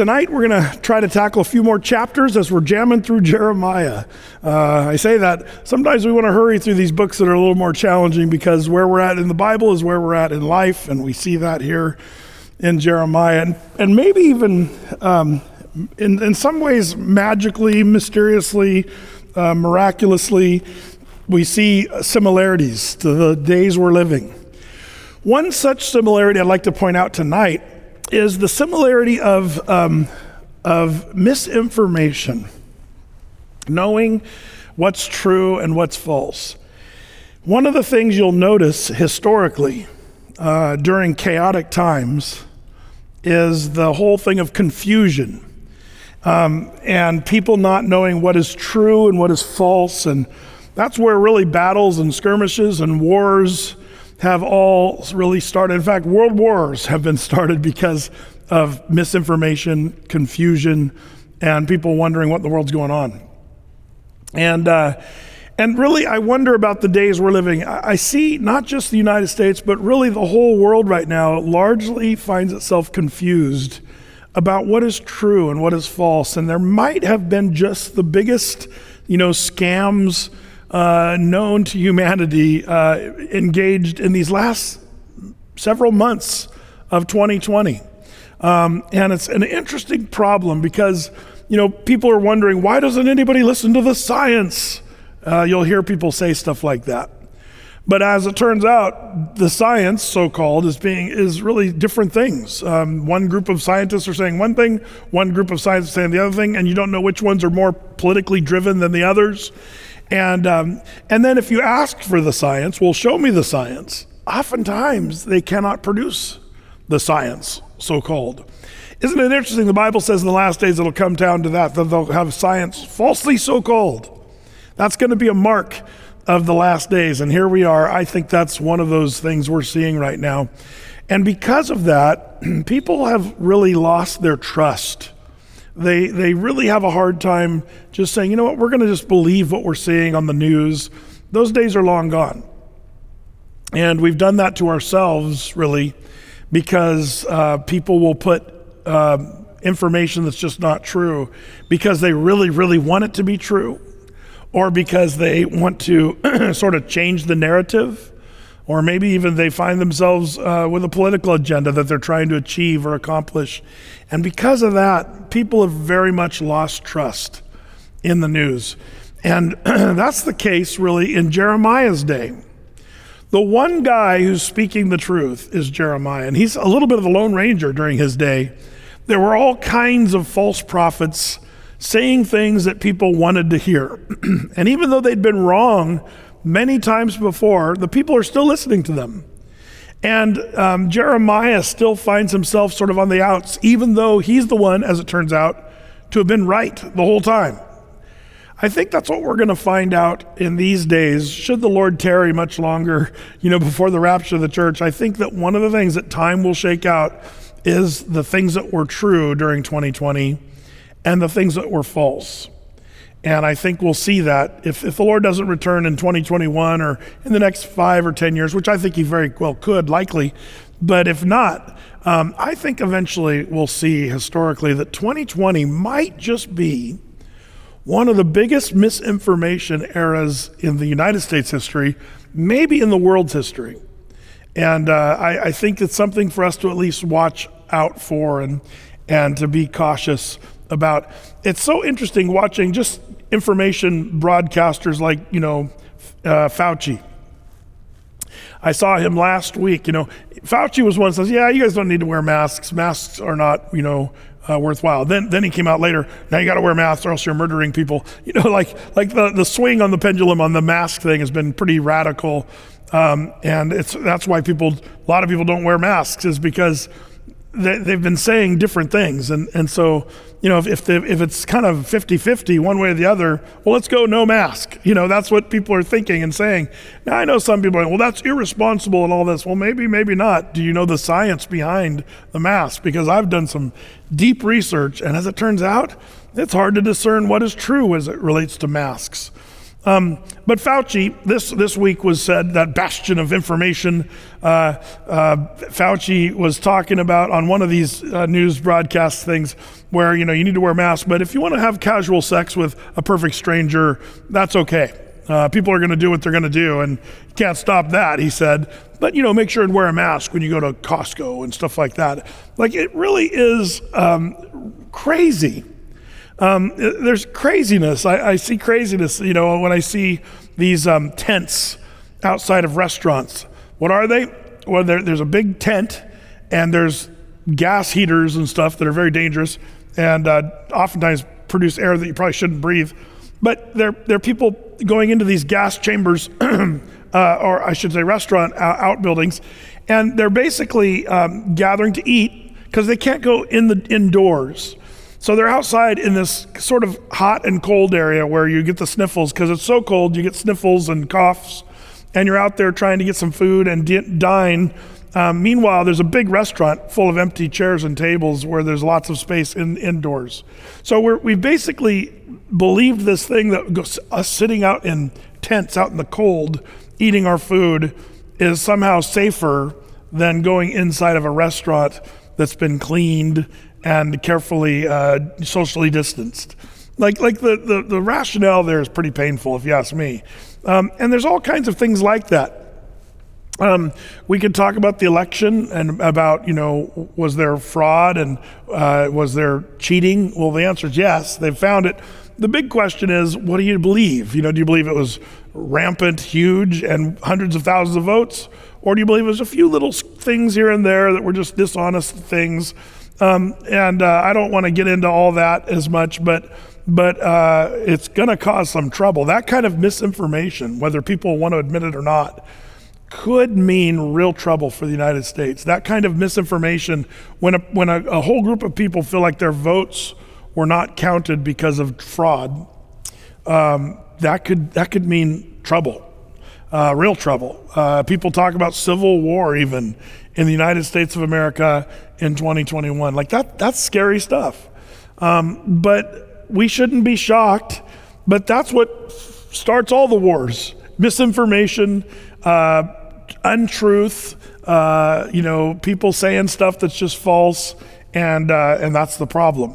tonight we're going to try to tackle a few more chapters as we're jamming through Jeremiah. Uh, I say that sometimes we want to hurry through these books that are a little more challenging because where we're at in the Bible is where we're at in life, and we see that here in Jeremiah. And, and maybe even um, in, in some ways, magically, mysteriously, uh, miraculously, we see similarities to the days we're living. One such similarity I'd like to point out tonight is the similarity of, um, of misinformation, knowing what's true and what's false. One of the things you'll notice historically uh, during chaotic times is the whole thing of confusion um, and people not knowing what is true and what is false. And that's where really battles and skirmishes and wars have all really started. In fact, world wars have been started because of misinformation, confusion, and people wondering what the world's going on. And uh, and really, I wonder about the days we're living. I see not just the United States, but really the whole world right now largely finds itself confused about what is true and what is false. And there might have been just the biggest, you know, scams uh, known to humanity uh, engaged in these last several months of 2020. Um, and it's an interesting problem because, you know, people are wondering why doesn't anybody listen to the science? Uh, you'll hear people say stuff like that. But as it turns out, the science, so-called, is being is really different things. Um, one group of scientists are saying one thing, one group of scientists saying the other thing, and you don't know which ones are more politically driven than the others. And, um, and then if you ask for the science, well, show me the science. Oftentimes, they cannot produce the science, so called. Isn't it interesting? The Bible says in the last days it'll come down to that, that they'll have science falsely so called. That's going to be a mark of the last days. And here we are. I think that's one of those things we're seeing right now. And because of that, people have really lost their trust they, they really have a hard time just saying, you know what, we're going to just believe what we're seeing on the news. Those days are long gone. And we've done that to ourselves, really, because uh, people will put uh, information that's just not true because they really, really want it to be true, or because they want to sort of change the narrative or maybe even they find themselves uh, with a political agenda that they're trying to achieve or accomplish. And because of that, people have very much lost trust in the news. And that's the case really in Jeremiah's day. The one guy who's speaking the truth is Jeremiah, and he's a little bit of the Lone Ranger during his day. There were all kinds of false prophets saying things that people wanted to hear. and even though they'd been wrong many times before, the people are still listening to them. And um, Jeremiah still finds himself sort of on the outs, even though he's the one, as it turns out, to have been right the whole time. I think that's what we're going to find out in these days. Should the Lord tarry much longer, you know, before the rapture of the church, I think that one of the things that time will shake out is the things that were true during 2020 and the things that were false. And I think we'll see that if, if the Lord doesn't return in 2021 or in the next five or 10 years, which I think he very well could, likely. But if not, um, I think eventually we'll see historically that 2020 might just be one of the biggest misinformation eras in the United States history, maybe in the world's history. And uh, I, I think it's something for us to at least watch out for and, and to be cautious about. It's so interesting watching just information broadcasters like, you know, uh, Fauci. I saw him last week. You know, Fauci was one that says, "Yeah, you guys don't need to wear masks. Masks are not, you know, uh, worthwhile." Then, then he came out later. Now you got to wear masks, or else you're murdering people. You know, like like the the swing on the pendulum on the mask thing has been pretty radical, um, and it's that's why people, a lot of people don't wear masks, is because they, they've been saying different things, and and so you know, if, if, the, if it's kind of 50 50 one way or the other, well, let's go no mask. You know, that's what people are thinking and saying. Now, I know some people are like, well, that's irresponsible and all this. Well, maybe, maybe not. Do you know the science behind the mask? Because I've done some deep research, and as it turns out, it's hard to discern what is true as it relates to masks. Um, but Fauci, this, this week was said, that bastion of information, uh, uh, Fauci was talking about on one of these uh, news broadcast things where, you know, you need to wear masks, but if you want to have casual sex with a perfect stranger, that's okay. Uh, people are going to do what they're going to do, and you can't stop that, he said. But, you know, make sure and wear a mask when you go to Costco and stuff like that. Like, it really is um, crazy um, there's craziness. I, I, see craziness, you know, when I see these um, tents outside of restaurants. What are they? Well, there's a big tent, and there's gas heaters and stuff that are very dangerous, and uh, oftentimes produce air that you probably shouldn't breathe. But there, there are people going into these gas chambers, uh, or I should say, restaurant outbuildings, and they're basically um, gathering to eat because they can't go in the indoors. So they're outside in this sort of hot and cold area where you get the sniffles because it's so cold, you get sniffles and coughs, and you're out there trying to get some food and dine. Um, meanwhile, there's a big restaurant full of empty chairs and tables where there's lots of space in, indoors. So we're, we basically believed this thing that goes, us sitting out in tents out in the cold, eating our food, is somehow safer than going inside of a restaurant that's been cleaned and carefully uh, socially distanced. Like, like the, the, the, rationale there is pretty painful, if you ask me. Um, and there's all kinds of things like that. Um, we could talk about the election and about, you know, was there fraud and uh, was there cheating? Well, the answer is yes. They've found it. The big question is, what do you believe? You know, do you believe it was rampant, huge, and hundreds of thousands of votes? Or do you believe it was a few little things here and there that were just dishonest things? Um, and uh, I don't want to get into all that as much, but but uh, it's going to cause some trouble. That kind of misinformation, whether people want to admit it or not, could mean real trouble for the United States. That kind of misinformation, when a, when a, a whole group of people feel like their votes were not counted because of fraud, um, that could that could mean trouble. Uh, real trouble. Uh, people talk about civil war even in the United States of America in 2021. Like that, that's scary stuff. Um, but we shouldn't be shocked. But that's what starts all the wars misinformation, uh, untruth, uh, you know, people saying stuff that's just false, and, uh, and that's the problem.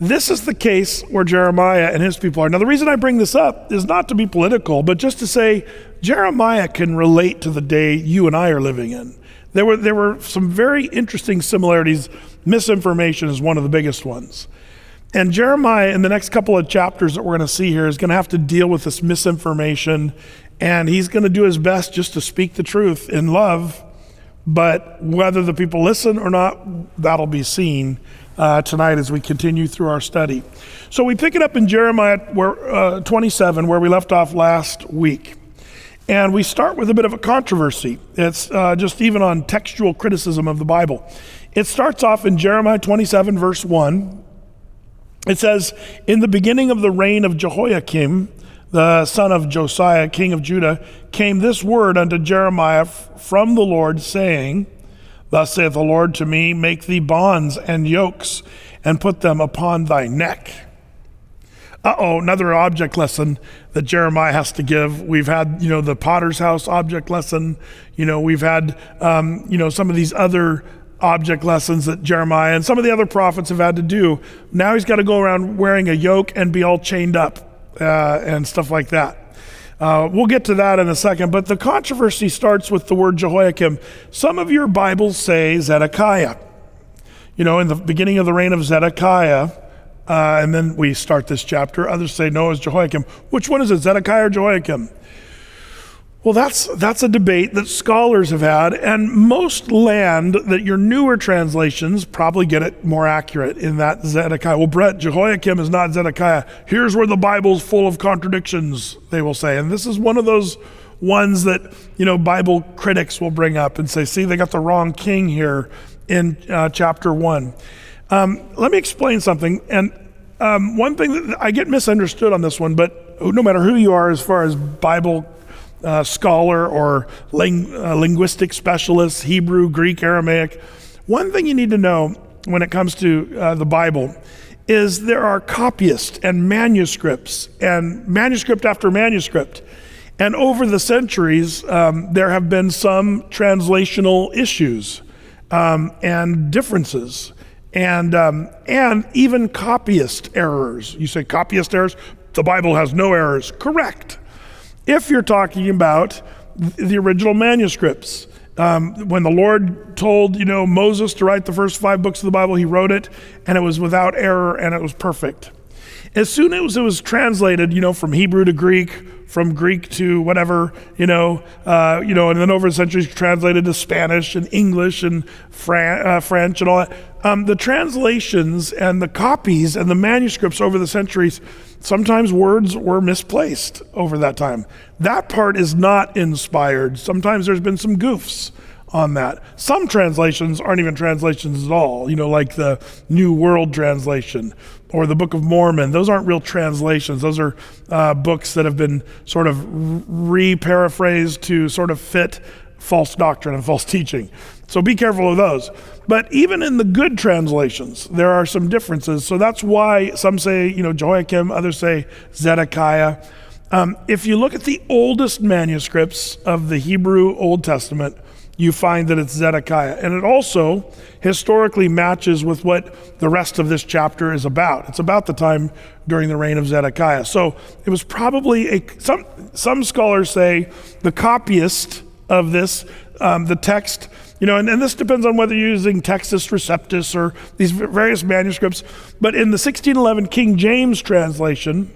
This is the case where Jeremiah and his people are. Now, the reason I bring this up is not to be political, but just to say Jeremiah can relate to the day you and I are living in. There were, there were some very interesting similarities. Misinformation is one of the biggest ones. And Jeremiah, in the next couple of chapters that we're going to see here, is going to have to deal with this misinformation. And he's going to do his best just to speak the truth in love. But whether the people listen or not, that'll be seen uh, tonight as we continue through our study. So we pick it up in Jeremiah where, uh, 27, where we left off last week. And we start with a bit of a controversy. It's uh, just even on textual criticism of the Bible. It starts off in Jeremiah 27, verse 1. It says, In the beginning of the reign of Jehoiakim, the son of Josiah, king of Judah, came this word unto Jeremiah from the Lord, saying, Thus saith the Lord to me, Make thee bonds and yokes, and put them upon thy neck uh oh, another object lesson that Jeremiah has to give. We've had, you know, the potter's house object lesson. You know, we've had, um, you know, some of these other object lessons that Jeremiah and some of the other prophets have had to do. Now he's got to go around wearing a yoke and be all chained up uh, and stuff like that. Uh, we'll get to that in a second, but the controversy starts with the word Jehoiakim. Some of your Bibles say Zedekiah. You know, in the beginning of the reign of Zedekiah, uh, and then we start this chapter. Others say, no, it's Jehoiakim. Which one is it, Zedekiah or Jehoiakim? Well, that's, that's a debate that scholars have had, and most land that your newer translations probably get it more accurate in that Zedekiah. Well, Brett, Jehoiakim is not Zedekiah. Here's where the Bible's full of contradictions, they will say. And this is one of those ones that, you know, Bible critics will bring up and say, see, they got the wrong king here in uh, chapter one. Um, let me explain something. And um, one thing that I get misunderstood on this one, but no matter who you are, as far as Bible uh, scholar or ling- uh, linguistic specialist, Hebrew, Greek, Aramaic, one thing you need to know when it comes to uh, the Bible is there are copyists and manuscripts and manuscript after manuscript. And over the centuries, um, there have been some translational issues um, and differences and, um, and even copyist errors. You say copyist errors? The Bible has no errors. Correct. If you're talking about the original manuscripts, um, when the Lord told, you know, Moses to write the first five books of the Bible, he wrote it, and it was without error and it was perfect. As soon as it was translated, you know, from Hebrew to Greek, from Greek to whatever, you know, uh, you know, and then over the centuries translated to Spanish and English and Fran- uh, French and all that. Um, the translations and the copies and the manuscripts over the centuries, sometimes words were misplaced over that time. That part is not inspired. Sometimes there's been some goofs on that. Some translations aren't even translations at all, you know, like the New World Translation or the Book of Mormon. Those aren't real translations. Those are uh, books that have been sort of re paraphrased to sort of fit false doctrine and false teaching. So be careful of those. But even in the good translations, there are some differences. So that's why some say, you know, Jehoiakim, others say Zedekiah. Um, if you look at the oldest manuscripts of the Hebrew Old Testament, you find that it's Zedekiah. And it also historically matches with what the rest of this chapter is about. It's about the time during the reign of Zedekiah. So it was probably a, some, some scholars say the copyist of this, um, the text, you know, and, and this depends on whether you're using Textus Receptus or these various manuscripts. But in the 1611 King James translation,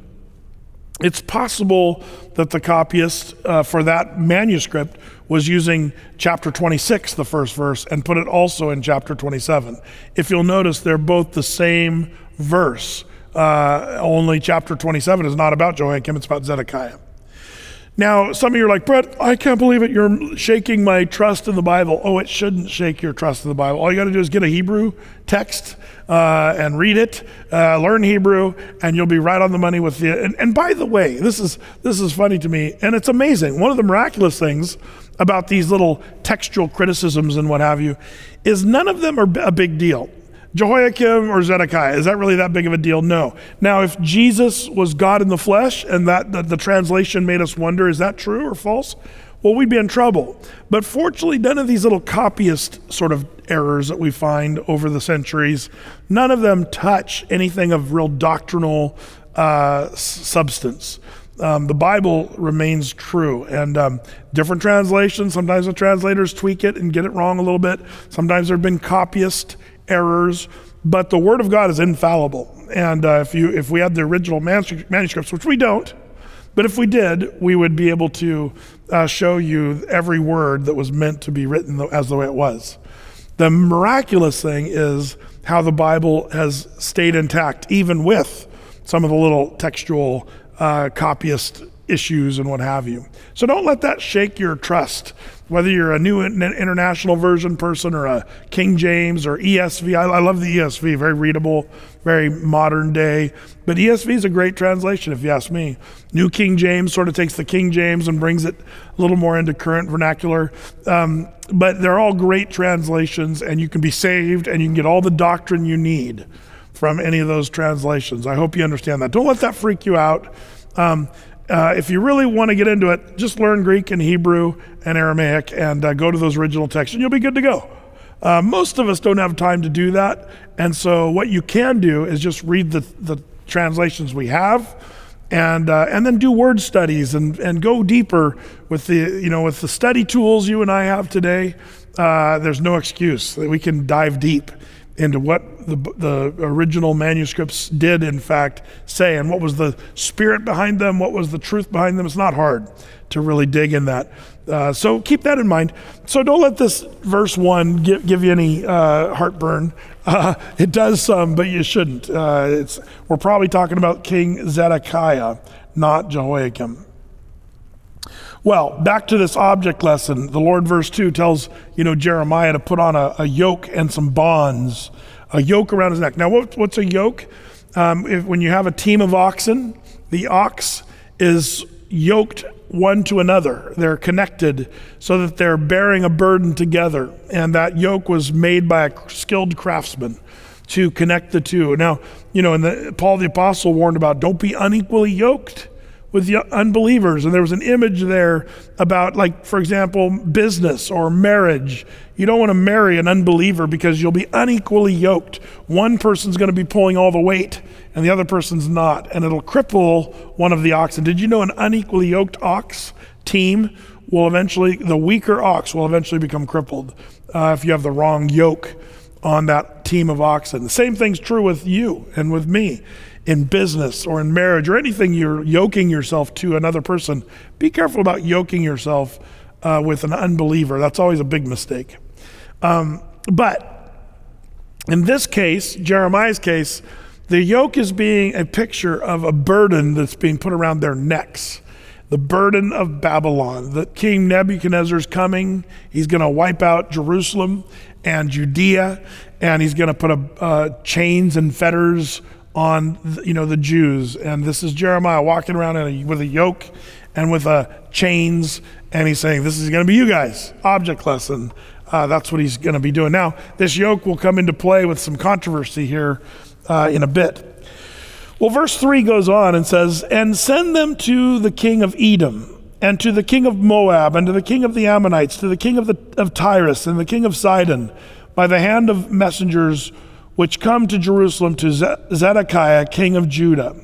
it's possible that the copyist uh, for that manuscript was using chapter 26, the first verse, and put it also in chapter 27. If you'll notice, they're both the same verse. Uh, only chapter 27 is not about Jehoiakim, it's about Zedekiah. Now, some of you are like, Brett, I can't believe it. You're shaking my trust in the Bible. Oh, it shouldn't shake your trust in the Bible. All you got to do is get a Hebrew text uh, and read it, uh, learn Hebrew, and you'll be right on the money with the. And, and by the way, this is this is funny to me, and it's amazing. One of the miraculous things about these little textual criticisms and what have you is none of them are a big deal. Jehoiakim or Zedekiah, is that really that big of a deal? No. Now, if Jesus was God in the flesh and that, the translation made us wonder, is that true or false? Well, we'd be in trouble. But fortunately, none of these little copyist sort of errors that we find over the centuries, none of them touch anything of real doctrinal uh, substance. Um, the Bible remains true. And um, different translations, sometimes the translators tweak it and get it wrong a little bit. Sometimes there have been copyist errors, but the Word of God is infallible. And uh, if, you, if we had the original manuscripts, which we don't, but if we did, we would be able to uh, show you every word that was meant to be written as the way it was. The miraculous thing is how the Bible has stayed intact, even with some of the little textual uh, copyist issues and what have you. So don't let that shake your trust. Whether you're a new international version person or a King James or ESV, I, I love the ESV, very readable, very modern day. But ESV is a great translation, if you ask me. New King James sort of takes the King James and brings it a little more into current vernacular. Um, but they're all great translations, and you can be saved and you can get all the doctrine you need from any of those translations. I hope you understand that. Don't let that freak you out. Um, uh, if you really want to get into it, just learn Greek and Hebrew and Aramaic and uh, go to those original texts, and you'll be good to go. Uh, most of us don't have time to do that, and so what you can do is just read the, the translations we have, and uh, and then do word studies and and go deeper with the you know with the study tools you and I have today. Uh, there's no excuse that we can dive deep into what the, the original manuscripts did, in fact, say, and what was the spirit behind them, what was the truth behind them. It's not hard to really dig in that. Uh, so keep that in mind. So don't let this verse one give, give you any uh, heartburn. Uh, it does some, but you shouldn't. Uh, it's, we're probably talking about King Zedekiah, not Jehoiakim. Well, back to this object lesson. The Lord, verse 2, tells, you know, Jeremiah to put on a, a yoke and some bonds, a yoke around his neck. Now, what, what's a yoke? Um, if, when you have a team of oxen, the ox is yoked one to another. They're connected so that they're bearing a burden together. And that yoke was made by a skilled craftsman. to connect the two. Now, you know, and Paul the Apostle warned about don't be unequally yoked with unbelievers. And there was an image there about, like, for example, business or marriage. You don't want to marry an unbeliever because you'll be unequally yoked. One person's going to be pulling all the weight and the other person's not, and it'll cripple one of the oxen. Did you know an unequally yoked ox team will eventually, the weaker ox will eventually become crippled uh, if you have the wrong yoke on that team of oxen. The same thing's true with you and with me in business or in marriage or anything you're yoking yourself to another person. Be careful about yoking yourself uh, with an unbeliever. That's always a big mistake. Um, but in this case, Jeremiah's case, the yoke is being a picture of a burden that's being put around their necks. The burden of Babylon. That King Nebuchadnezzar's coming. He's going to wipe out Jerusalem and Judea, and he's going to put a, uh, chains and fetters on you know the Jews. And this is Jeremiah walking around a, with a yoke and with chains, and he's saying, "This is going to be you guys." Object lesson. Uh, that's what he's going to be doing. Now, this yoke will come into play with some controversy here uh, in a bit. Well, verse 3 goes on and says, And send them to the king of Edom, and to the king of Moab, and to the king of the Ammonites, to the king of, the, of Tyrus, and the king of Sidon, by the hand of messengers which come to Jerusalem to Zedekiah, king of Judah,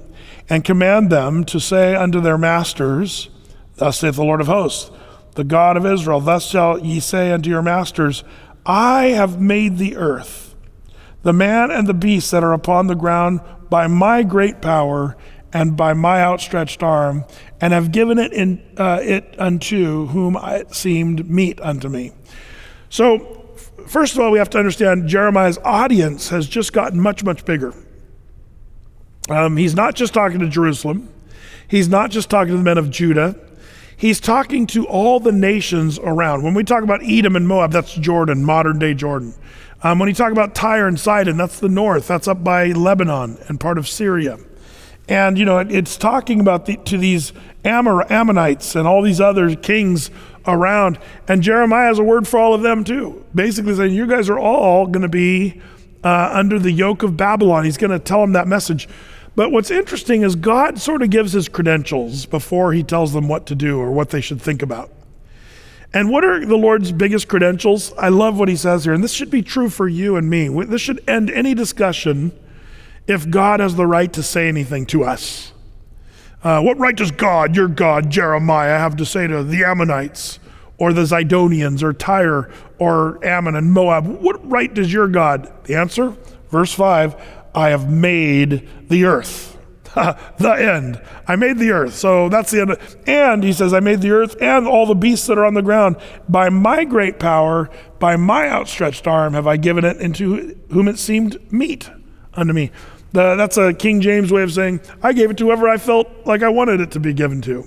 and command them to say unto their masters, Thus saith the Lord of hosts, the God of Israel, Thus shall ye say unto your masters, I have made the earth, the man and the beast that are upon the ground by my great power and by my outstretched arm, and have given it, in, uh, it unto whom it seemed meet unto me. So first of all, we have to understand Jeremiah's audience has just gotten much, much bigger. Um, he's not just talking to Jerusalem, he's not just talking to the men of Judah. He's talking to all the nations around. When we talk about Edom and Moab, that's Jordan, modern day Jordan. Um, when you talk about Tyre and Sidon, that's the north. That's up by Lebanon and part of Syria. And, you know, it, it's talking about the, to these Amor, Ammonites and all these other kings around. And Jeremiah has a word for all of them too. Basically saying, you guys are all going to be uh, under the yoke of Babylon. He's going to tell them that message. But what's interesting is God sort of gives his credentials before he tells them what to do or what they should think about. And what are the Lord's biggest credentials? I love what he says here. And this should be true for you and me. This should end any discussion if God has the right to say anything to us. Uh, what right does God, your God, Jeremiah, have to say to the Ammonites or the Zidonians or Tyre or Ammon and Moab? What right does your God? The answer, verse 5 I have made the earth. the end. I made the earth. So that's the end. And he says, I made the earth and all the beasts that are on the ground. By my great power, by my outstretched arm, have I given it into whom it seemed meet unto me. The, that's a King James way of saying, I gave it to whoever I felt like I wanted it to be given to.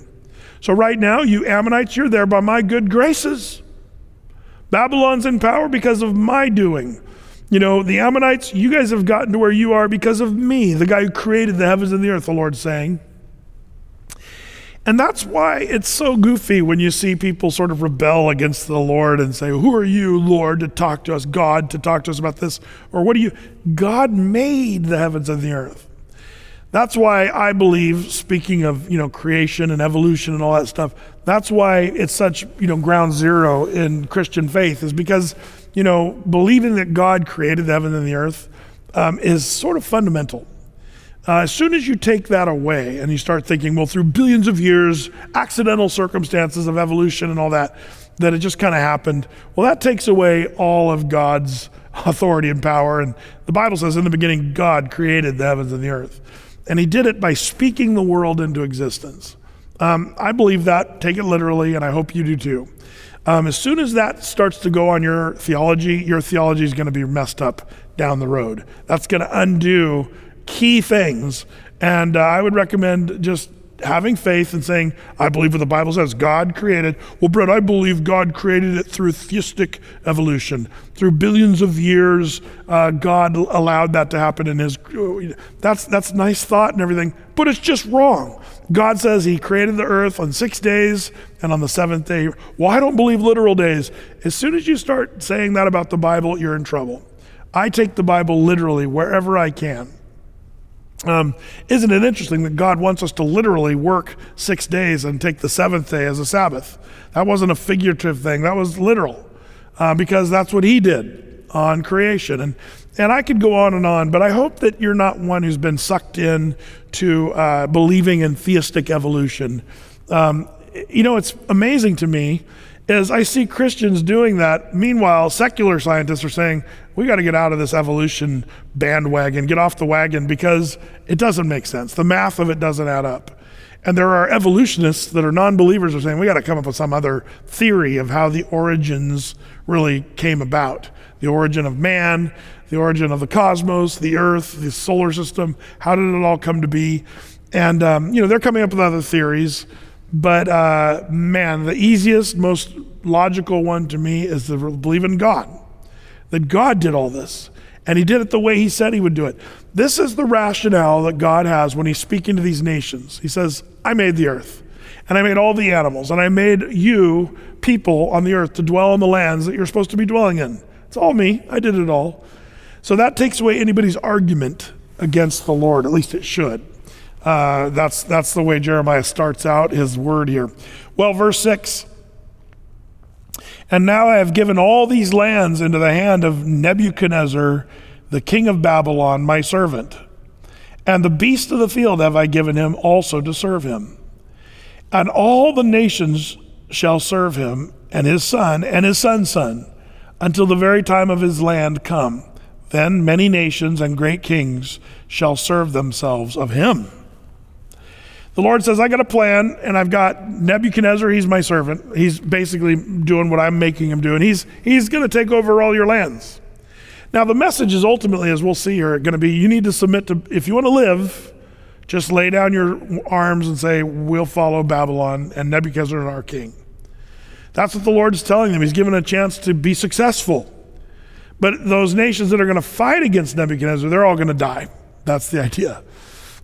So right now, you Ammonites, you're there by my good graces. Babylon's in power because of my doing. You know, the Ammonites, you guys have gotten to where you are because of me, the guy who created the heavens and the earth, the Lord's saying. And that's why it's so goofy when you see people sort of rebel against the Lord and say, Who are you, Lord, to talk to us, God, to talk to us about this? Or what do you? God made the heavens and the earth. That's why I believe, speaking of you know creation and evolution and all that stuff, that's why it's such you know ground zero in Christian faith is because you know believing that God created the heaven and the earth um, is sort of fundamental. Uh, as soon as you take that away and you start thinking, well, through billions of years, accidental circumstances of evolution and all that, that it just kind of happened, well, that takes away all of God's authority and power. And the Bible says in the beginning, God created the heavens and the earth. And he did it by speaking the world into existence. Um, I believe that, take it literally, and I hope you do too. Um, as soon as that starts to go on your theology, your theology is going to be messed up down the road. That's going to undo key things. And uh, I would recommend just having faith and saying, I believe what the Bible says. God created. Well, Brett, I believe God created it through theistic evolution. Through billions of years, uh, God allowed that to happen in His. That's that's nice thought and everything, but it's just wrong. God says He created the earth on six days, and on the seventh day. Well, I don't believe literal days. As soon as you start saying that about the Bible, you're in trouble. I take the Bible literally wherever I can. Um, isn't it interesting that God wants us to literally work six days and take the seventh day as a Sabbath? That wasn't a figurative thing, that was literal, uh, because that's what He did on creation. And, and I could go on and on, but I hope that you're not one who's been sucked in to uh, believing in theistic evolution. Um, you know, it's amazing to me is I see Christians doing that. Meanwhile, secular scientists are saying, we got to get out of this evolution bandwagon, get off the wagon because it doesn't make sense. The math of it doesn't add up. And there are evolutionists that are non believers are saying, we got to come up with some other theory of how the origins really came about the origin of man, the origin of the cosmos, the earth, the solar system. How did it all come to be? And, um, you know, they're coming up with other theories. But uh, man, the easiest, most logical one to me is to believe in God, that God did all this. And he did it the way he said he would do it. This is the rationale that God has when he's speaking to these nations. He says, I made the earth, and I made all the animals, and I made you, people on the earth, to dwell in the lands that you're supposed to be dwelling in. It's all me. I did it all. So that takes away anybody's argument against the Lord, at least it should. Uh, that's, that's the way Jeremiah starts out his word here. Well, verse 6 And now I have given all these lands into the hand of Nebuchadnezzar, the king of Babylon, my servant. And the beasts of the field have I given him also to serve him. And all the nations shall serve him, and his son, and his son's son, until the very time of his land come. Then many nations and great kings shall serve themselves of him. The Lord says, I got a plan, and I've got Nebuchadnezzar, he's my servant. He's basically doing what I'm making him do, and he's, he's going to take over all your lands. Now, the message is ultimately, as we'll see here, going to be you need to submit to, if you want to live, just lay down your arms and say, We'll follow Babylon, and Nebuchadnezzar is our king. That's what the Lord is telling them. He's given a chance to be successful. But those nations that are going to fight against Nebuchadnezzar, they're all going to die. That's the idea.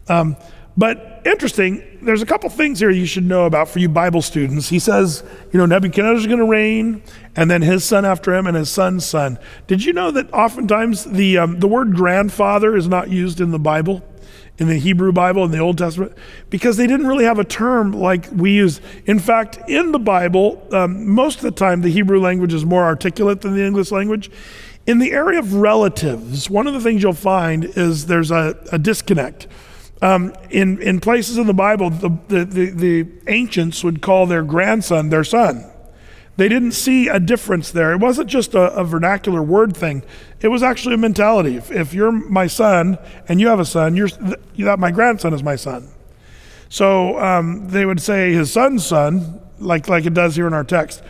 Um, but interesting, there's a couple things here you should know about for you Bible students. He says, you know, Nebuchadnezzar's going to reign, and then his son after him, and his son's son. Did you know that oftentimes the, um, the word grandfather is not used in the Bible? in the Hebrew Bible in the Old Testament because they didn't really have a term like we use. In fact, in the Bible, um, most of the time the Hebrew language is more articulate than the English language. In the area of relatives, one of the things you'll find is there's a, a disconnect. Um, in, in places in the Bible, the, the, the, the ancients would call their grandson their son. They didn't see a difference there. It wasn't just a, a, vernacular word thing. It was actually a mentality. If, if, you're my son and you have a son, you're that my grandson is my son. So um, they would say his son's son, like like it does here in our text.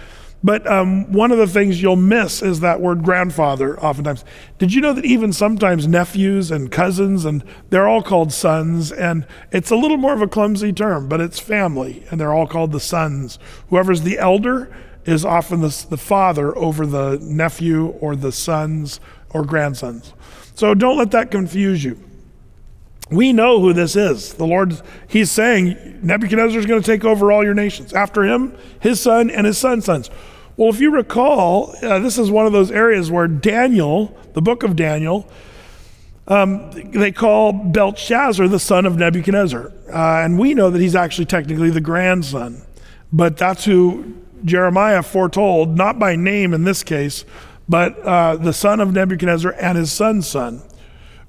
But um, one of the things you'll miss is that word grandfather oftentimes. Did you know that even sometimes nephews and cousins, and they're all called sons, and it's a little more of a clumsy term, but it's family, and they're all called the sons. Whoever's the elder is often the, the father over the nephew or the sons or grandsons. So don't let that confuse you. We know who this is. The Lord, He's saying Nebuchadnezzar is going to take over all your nations. After him, his son and his son's sons. Well, if you recall, uh, this is one of those areas where Daniel, the book of Daniel, um, they call Belshazzar the son of Nebuchadnezzar. Uh, and we know that he's actually technically the grandson. But that's who Jeremiah foretold, not by name in this case, but uh, the son of Nebuchadnezzar and his son's son.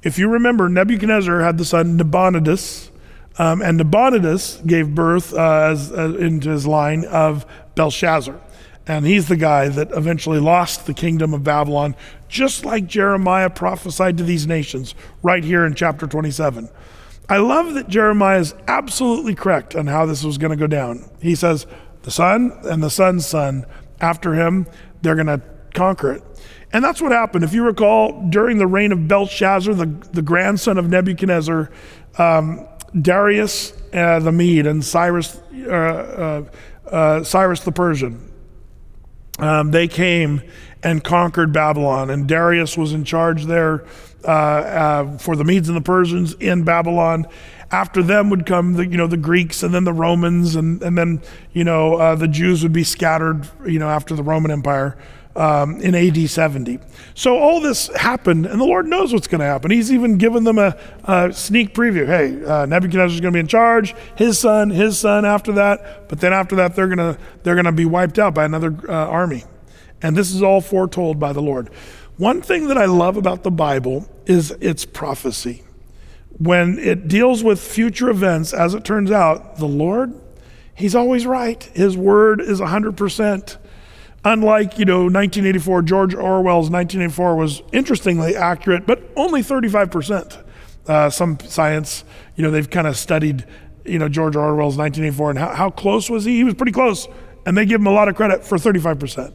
If you remember, Nebuchadnezzar had the son Nabonidus, um, and Nabonidus gave birth uh, as, uh, into his line of Belshazzar. And he's the guy that eventually lost the kingdom of Babylon, just like Jeremiah prophesied to these nations right here in chapter 27. I love that Jeremiah is absolutely correct on how this was going to go down. He says, the son and the son's son after him, they're going to conquer it. And that's what happened. If you recall, during the reign of Belshazzar, the, the grandson of Nebuchadnezzar, um, Darius uh, the Mede and Cyrus, uh, uh, uh Cyrus the Persian, um, they came and conquered Babylon. And Darius was in charge there uh, uh, for the Medes and the Persians in Babylon. After them would come the you know the Greeks and then the Romans and and then you know uh, the Jews would be scattered you know after the Roman Empire. Um, in AD 70. So all this happened, and the Lord knows what's going to happen. He's even given them a, a sneak preview. Hey, uh, Nebuchadnezzar's going to be in charge. His son, his son after that. But then after that, they're going to they're going to be wiped out by another uh, army. And this is all foretold by the Lord. One thing that I love about the Bible is its prophecy. When it deals with future events, as it turns out, the Lord, He's always right. His word is 100%. Unlike, you know, 1984, George Orwell's 1984 was interestingly accurate, but only 35%. Uh, some science, you know, they've kind of studied, you know, George Orwell's 1984 and how, how close was he? He was pretty close. And they give him a lot of credit for 35%.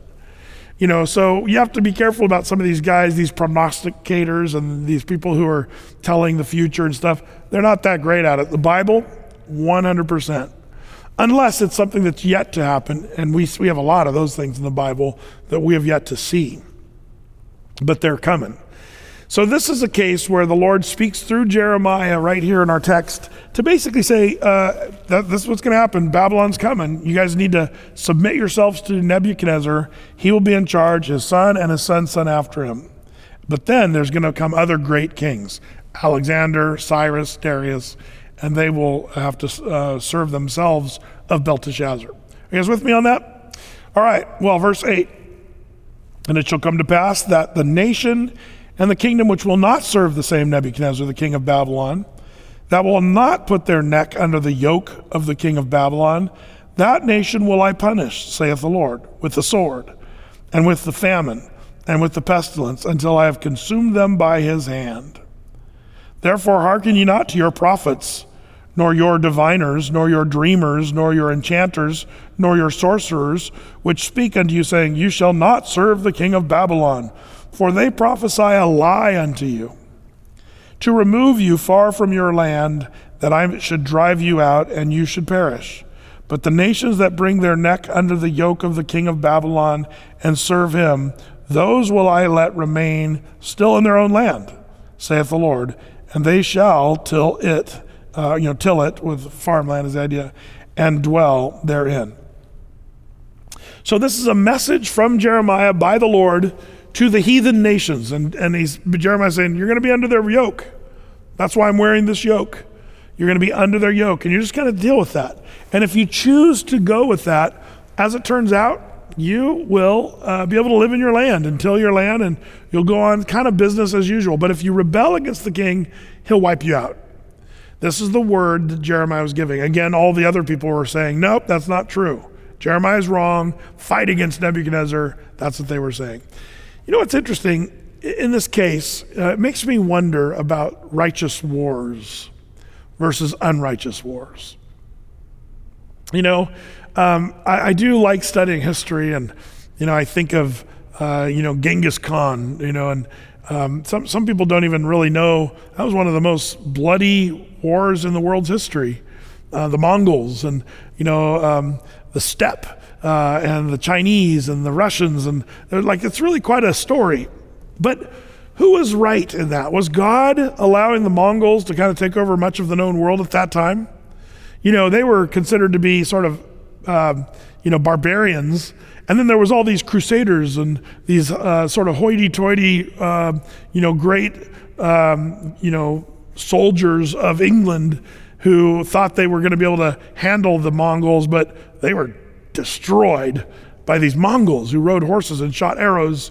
You know, so you have to be careful about some of these guys, these prognosticators and these people who are telling the future and stuff. They're not that great at it. The Bible, 100% unless it's something that's yet to happen. And we, we have a lot of those things in the Bible that we have yet to see, but they're coming. So, this is a case where the Lord speaks through Jeremiah right here in our text to basically say, uh, that this is what's going to happen. Babylon's coming. You guys need to submit yourselves to Nebuchadnezzar. He will be in charge, his son and his son's son after him. But then there's going to come other great kings Alexander, Cyrus, Darius, and they will have to uh, serve themselves of Belteshazzar. Are you guys with me on that? All right, well, verse 8. And it shall come to pass that the nation and the kingdom which will not serve the same Nebuchadnezzar, the king of Babylon, that will not put their neck under the yoke of the king of Babylon, that nation will I punish, saith the Lord, with the sword, and with the famine, and with the pestilence, until I have consumed them by his hand. Therefore, hearken ye not to your prophets nor your diviners, nor your dreamers, nor your enchanters, nor your sorcerers, which speak unto you, saying, You shall not serve the king of Babylon, for they prophesy a lie unto you, to remove you far from your land, that I should drive you out, and you should perish. But the nations that bring their neck under the yoke of the king of Babylon and serve him, those will I let remain still in their own land, saith the Lord, and they shall till it uh, you know, till it with farmland is the idea, and dwell therein. So this is a message from Jeremiah by the Lord to the heathen nations. And, and he's, Jeremiah saying, you're going to be under their yoke. That's why I'm wearing this yoke. You're going to be under their yoke. And you're just going to deal with that. And if you choose to go with that, as it turns out, you will uh, be able to live in your land and till your land, and you'll go on kind of business as usual. But if you rebel against the king, he'll wipe you out. This is the word that Jeremiah was giving. Again, all the other people were saying, nope, that's not true. Jeremiah's wrong. Fight against Nebuchadnezzar. That's what they were saying. You know what's interesting? In this case, uh, it makes me wonder about righteous wars versus unrighteous wars. You know, um, I, I, do like studying history, and, you know, I think of, uh, you know, Genghis Khan, you know, and um, some, some people don't even really know that was one of the most bloody wars in the world's history. Uh, the Mongols and, you know, um, the steppe uh, and the Chinese and the Russians. And they're like, it's really quite a story. But who was right in that? Was God allowing the Mongols to kind of take over much of the known world at that time? You know, they were considered to be sort of, um, you know, barbarians and then there was all these crusaders and these uh, sort of hoity-toity, uh, you know, great, um, you know, soldiers of England who thought they were going to be able to handle the Mongols, but they were destroyed by these Mongols who rode horses and shot arrows.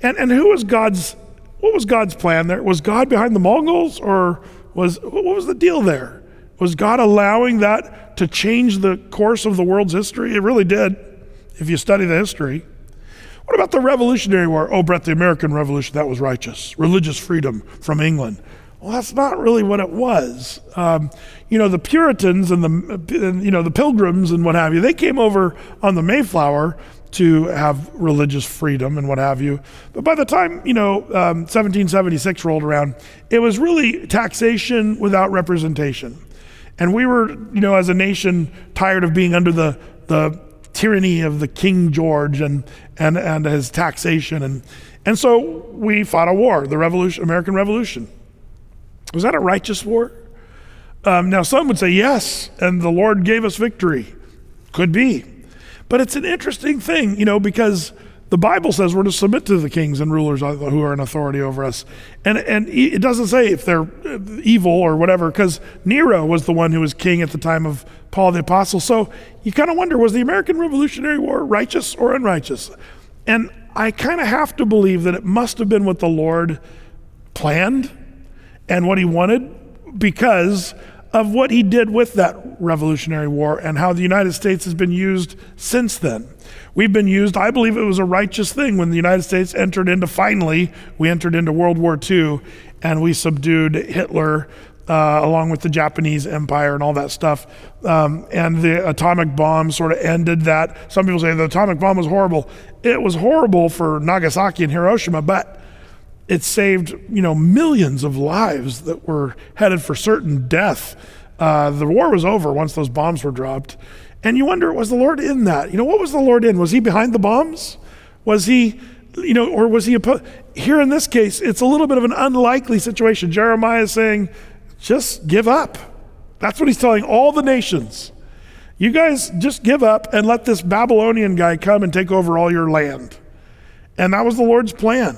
And, and who was God's, what was God's plan there? Was God behind the Mongols or was, what was the deal there? Was God allowing that to change the course of the world's history? It really did if you study the history. What about the Revolutionary War? Oh, Brett, the American Revolution, that was righteous. Religious freedom from England. Well, that's not really what it was. Um, you know, the Puritans and the, you know, the Pilgrims and what have you, they came over on the Mayflower to have religious freedom and what have you. But by the time, you know, um, 1776 rolled around, it was really taxation without representation. And we were, you know, as a nation, tired of being under the, the tyranny of the King George and, and, and his taxation. And, and so we fought a war, the Revolution, American Revolution. Was that a righteous war? Um, now, some would say yes, and the Lord gave us victory. Could be. But it's an interesting thing, you know, because The Bible says we're to submit to the kings and rulers who are in authority over us. And, and it doesn't say if they're uh, evil or whatever, because Nero was the one who was king at the time of Paul the Apostle. So you kind of wonder was the American Revolutionary War righteous or unrighteous? And I kind of have to believe that it must have been what the Lord planned and what he wanted because of what he did with that Revolutionary War and how the United States has been used since then. We've been used, I believe it was a righteous thing when the United States entered into, finally, we entered into World War II and we subdued Hitler uh, along with the Japanese Empire and all that stuff. Um, and the atomic bomb sort of ended that. Some people say the atomic bomb was horrible. It was horrible for Nagasaki and Hiroshima, but it saved you know millions of lives that were headed for certain death. Uh, the war was over once those bombs were dropped, and you wonder was the Lord in that? You know what was the Lord in? Was he behind the bombs? Was he, you know, or was he opposed? Here in this case, it's a little bit of an unlikely situation. Jeremiah is saying, just give up. That's what he's telling all the nations. You guys just give up and let this Babylonian guy come and take over all your land. And that was the Lord's plan.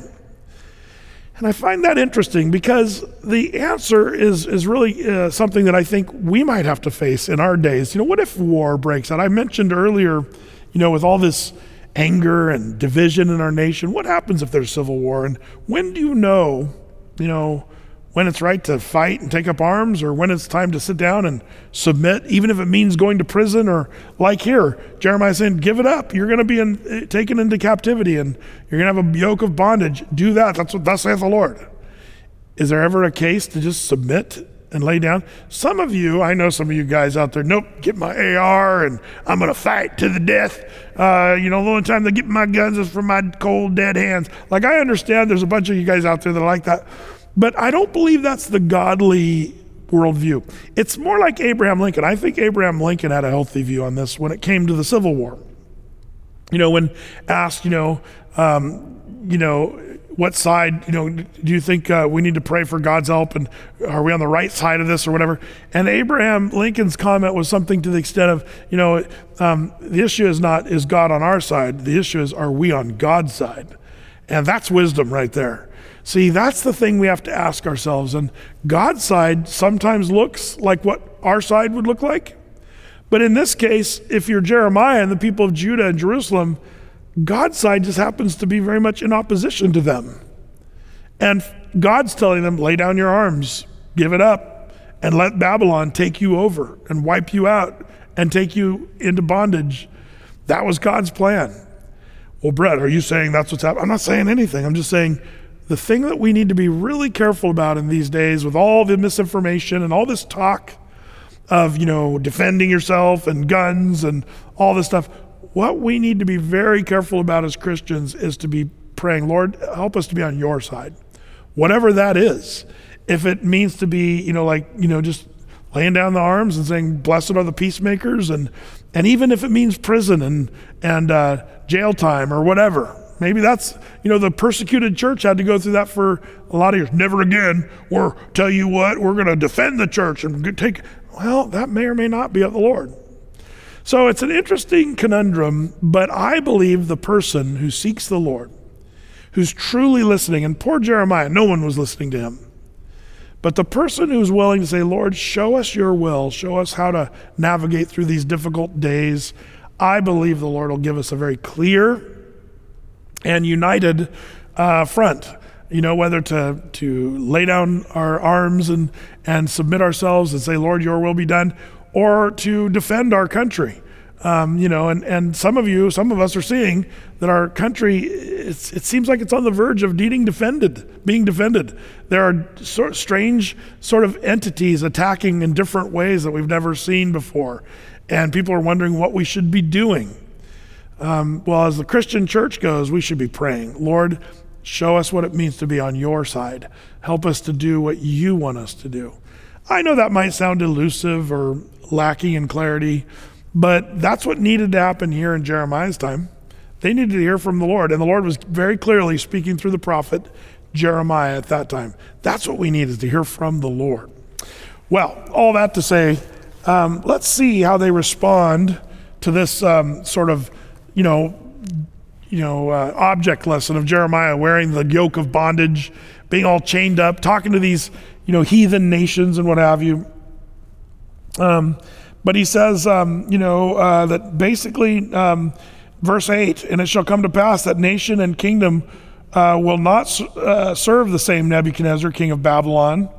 And I find that interesting because the answer is, is really uh, something that I think we might have to face in our days. You know, what if war breaks out? I mentioned earlier, you know, with all this anger and division in our nation, what happens if there's civil war? And when do you know, you know, when it's right to fight and take up arms or when it's time to sit down and submit, even if it means going to prison or like here, Jeremiah saying, give it up. You're going to be in, taken into captivity and you're going to have a yoke of bondage. Do that. That's what thus saith the Lord. Is there ever a case to just submit and lay down? Some of you, I know some of you guys out there, nope, get my AR and I'm going to fight to the death. Uh, you know, the only time they get my guns is from my cold, dead hands. Like, I understand there's a bunch of you guys out there that like that. But I don't believe that's the godly worldview. It's more like Abraham Lincoln. I think Abraham Lincoln had a healthy view on this when it came to the Civil War. You know, when asked, you know, um, you know, what side, you know, do you think uh, we need to pray for God's help and are we on the right side of this or whatever? And Abraham Lincoln's comment was something to the extent of, you know, um, the issue is not is God on our side. The issue is are we on God's side? And that's wisdom right there. See, that's the thing we have to ask ourselves. And God's side sometimes looks like what our side would look like. But in this case, if you're Jeremiah and the people of Judah and Jerusalem, God's side just happens to be very much in opposition to them. And God's telling them, lay down your arms, give it up, and let Babylon take you over and wipe you out and take you into bondage. That was God's plan. Well, Brett, are you saying that's what's happening? I'm not saying anything. I'm just saying the thing that we need to be really careful about in these days with all the misinformation and all this talk of, you know, defending yourself and guns and all this stuff, what we need to be very careful about as Christians is to be praying, Lord, help us to be on your side. Whatever that is. If it means to be, you know, like, you know, just laying down the arms and saying, Blessed are the peacemakers, and and even if it means prison and and uh, jail time or whatever, Maybe that's, you know, the persecuted church had to go through that for a lot of years. Never again. Or tell you what, we're going to defend the church and take. Well, that may or may not be of the Lord. So it's an interesting conundrum, but I believe the person who seeks the Lord, who's truly listening, and poor Jeremiah, no one was listening to him. But the person who's willing to say, Lord, show us your will, show us how to navigate through these difficult days, I believe the Lord will give us a very clear and united uh, front. You know, whether to, to lay down our arms and, and submit ourselves and say, Lord, your will be done, or to defend our country. Um, you know, and, and some of you, some of us are seeing that our country, it seems like it's on the verge of needing defended, being defended. There are sort of strange sort of entities attacking in different ways that we've never seen before. And people are wondering what we should be doing. Um, well, as the Christian church goes, we should be praying, Lord, show us what it means to be on your side. Help us to do what you want us to do. I know that might sound elusive or lacking in clarity, but that's what needed to happen here in Jeremiah's time. They needed to hear from the Lord, and the Lord was very clearly speaking through the prophet Jeremiah at that time. That's what we need is to hear from the Lord. Well, all that to say, um, let's see how they respond to this um, sort of you know, you know, uh, object lesson of Jeremiah wearing the yoke of bondage, being all chained up, talking to these, you know, heathen nations and what have you. Um, but he says, um, you know, uh, that basically, um, verse 8, and it shall come to pass that nation and kingdom uh, will not uh, serve the same Nebuchadnezzar, king of Babylon,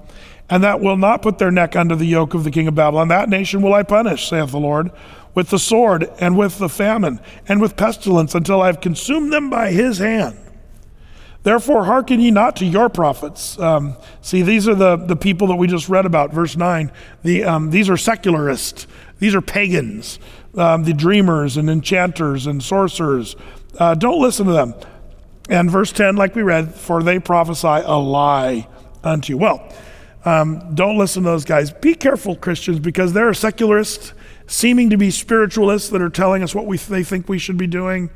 and that will not put their neck under the yoke of the king of Babylon. That nation will I punish, saith the Lord, with the sword and with the famine and with pestilence until I have consumed them by his hand. Therefore, hearken ye not to your prophets. Um, see, these are the, the people that we just read about, verse 9. The, um, these are secularists, these are pagans, um, the dreamers and enchanters and sorcerers. Uh, don't listen to them. And verse 10, like we read, for they prophesy a lie unto you. Well, um, don't listen to those guys. Be careful, Christians, because there are secularists seeming to be spiritualists that are telling us what we, they think we should be doing,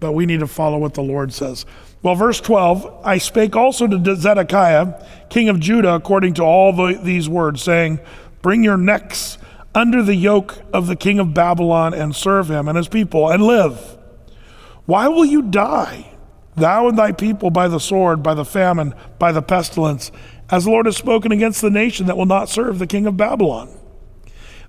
but we need to follow what the Lord says. Well, verse 12 I spake also to Zedekiah, king of Judah, according to all the, these words, saying, Bring your necks under the yoke of the king of Babylon and serve him and his people and live. Why will you die, thou and thy people, by the sword, by the famine, by the pestilence, as the Lord has spoken against the nation that will not serve the king of Babylon?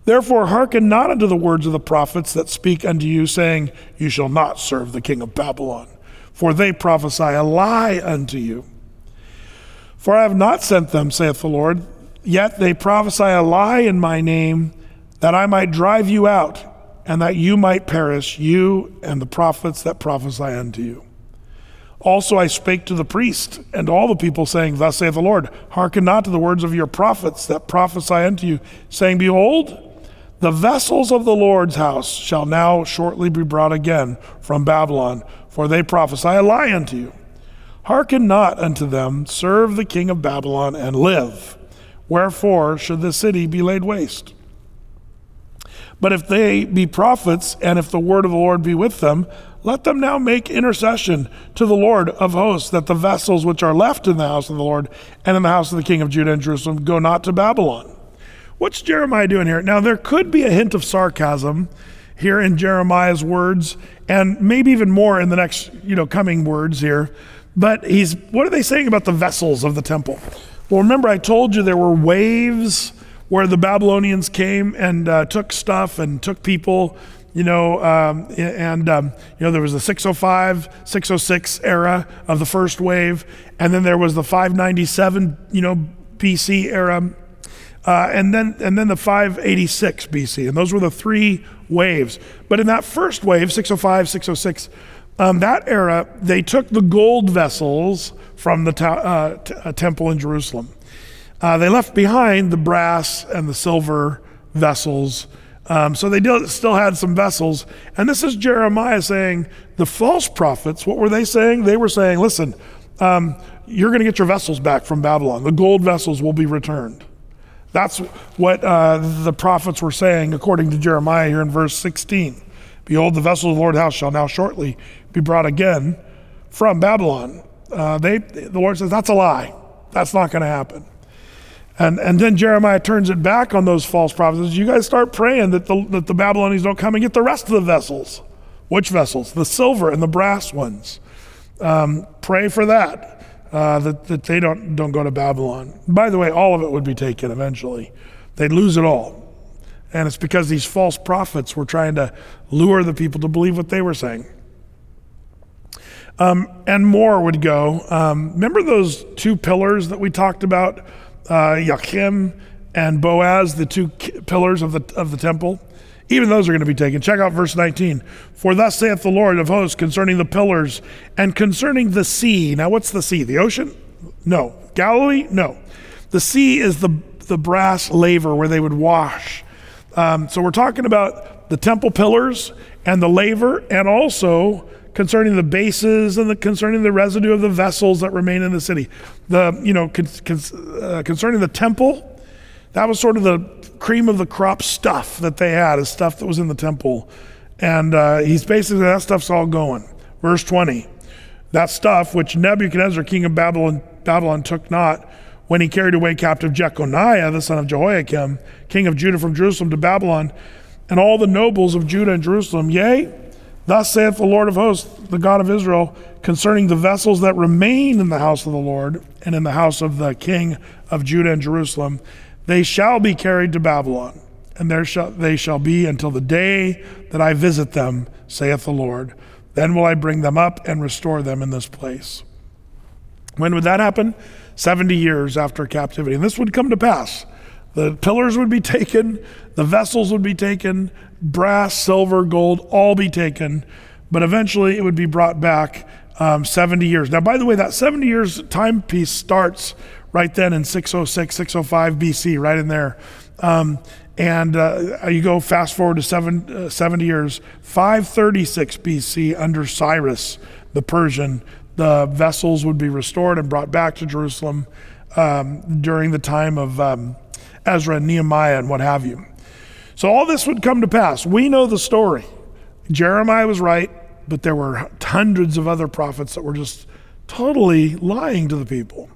Therefore, hearken not unto the words of the prophets that speak unto you, saying, You shall not serve the king of Babylon, for they prophesy a lie unto you. For I have not sent them, saith the Lord, yet they prophesy a lie in my name, that I might drive you out, and that you might perish, you and the prophets that prophesy unto you. Also I spake to the priest and all the people, saying, Thus saith the Lord, hearken not to the words of your prophets that prophesy unto you, saying, Behold, the vessels of the Lord's house shall now shortly be brought again from Babylon, for they prophesy a lie unto you. Hearken not unto them, serve the king of Babylon and live. Wherefore should the city be laid waste? But if they be prophets, and if the word of the Lord be with them, let them now make intercession to the Lord of hosts, that the vessels which are left in the house of the Lord and in the house of the king of Judah and Jerusalem go not to Babylon. What's Jeremiah doing here? Now, there could be a hint of sarcasm here in Jeremiah's words, and maybe even more in the next, you know, coming words here. But he's, what are they saying about the vessels of the temple? Well, remember, I told you there were waves where the Babylonians came and uh, took stuff and took people, you know, um, and, um, you know, there was the 605, 606 era of the first wave, and then there was the 597, you know, BC era uh, and then and then the 586 BC, and those were the three waves. But in that first wave, 605, 606, um, that era, they took the gold vessels from the ta- uh, uh, temple in Jerusalem. Uh, they left behind the brass and the silver vessels. Um, so they still had some vessels. And this is Jeremiah saying, the false prophets, what were they saying? They were saying, listen, um, you're going to get your vessels back from Babylon. The gold vessels will be returned. That's what uh, the prophets were saying according to Jeremiah here in verse 16. Behold, the vessels of the Lord's house shall now shortly be brought again from Babylon. Uh, they, the Lord says, that's a lie. That's not going to happen. And, and then Jeremiah turns it back on those false prophets. You guys start praying that the, that the Babylonians don't come and get the rest of the vessels. Which vessels? The silver and the brass ones. Um, pray for that uh, that, that they don't, don't go to Babylon. By the way, all of it would be taken eventually. They'd lose it all. And it's because these false prophets were trying to lure the people to believe what they were saying. Um, and more would go. Um, remember those two pillars that we talked about, uh, and Boaz, the two pillars of the, of the temple? Even those are going to be taken. Check out verse 19. For thus saith the Lord of hosts concerning the pillars and concerning the sea. Now, what's the sea? The ocean? No. Galilee? No. The sea is the, the brass laver where they would wash. Um, so we're talking about the temple pillars and the laver, and also concerning the bases and the, concerning the residue of the vessels that remain in the city. The you know con, con, uh, concerning the temple that was sort of the cream of the crop stuff that they had, is stuff that was in the temple. And uh, he's basically, that stuff's all going. Verse 20 that stuff which Nebuchadnezzar, king of Babylon, Babylon took not when he carried away captive Jeconiah, the son of Jehoiakim, king of Judah from Jerusalem to Babylon, and all the nobles of Judah and Jerusalem, yea, Thus saith the Lord of hosts, the God of Israel, concerning the vessels that remain in the house of the Lord and in the house of the king of Judah and Jerusalem, they shall be carried to Babylon, and there shall, they shall be until the day that I visit them, saith the Lord. Then will I bring them up and restore them in this place. When would that happen? 70 years after captivity. And this would come to pass. The pillars would be taken, the vessels would be taken, brass, silver, gold, all be taken, but eventually it would be brought back um, 70 years. Now, by the way, that 70 years timepiece starts right then in 606, 605 BC, right in there. Um, and uh, you go fast forward to seven, uh, 70 years, 536 BC under Cyrus the Persian, the vessels would be restored and brought back to Jerusalem um, during the time of um, Ezra and Nehemiah and what have you. So all this would come to pass. We know the story. Jeremiah was right, but there were hundreds of other prophets that were just totally lying to the people.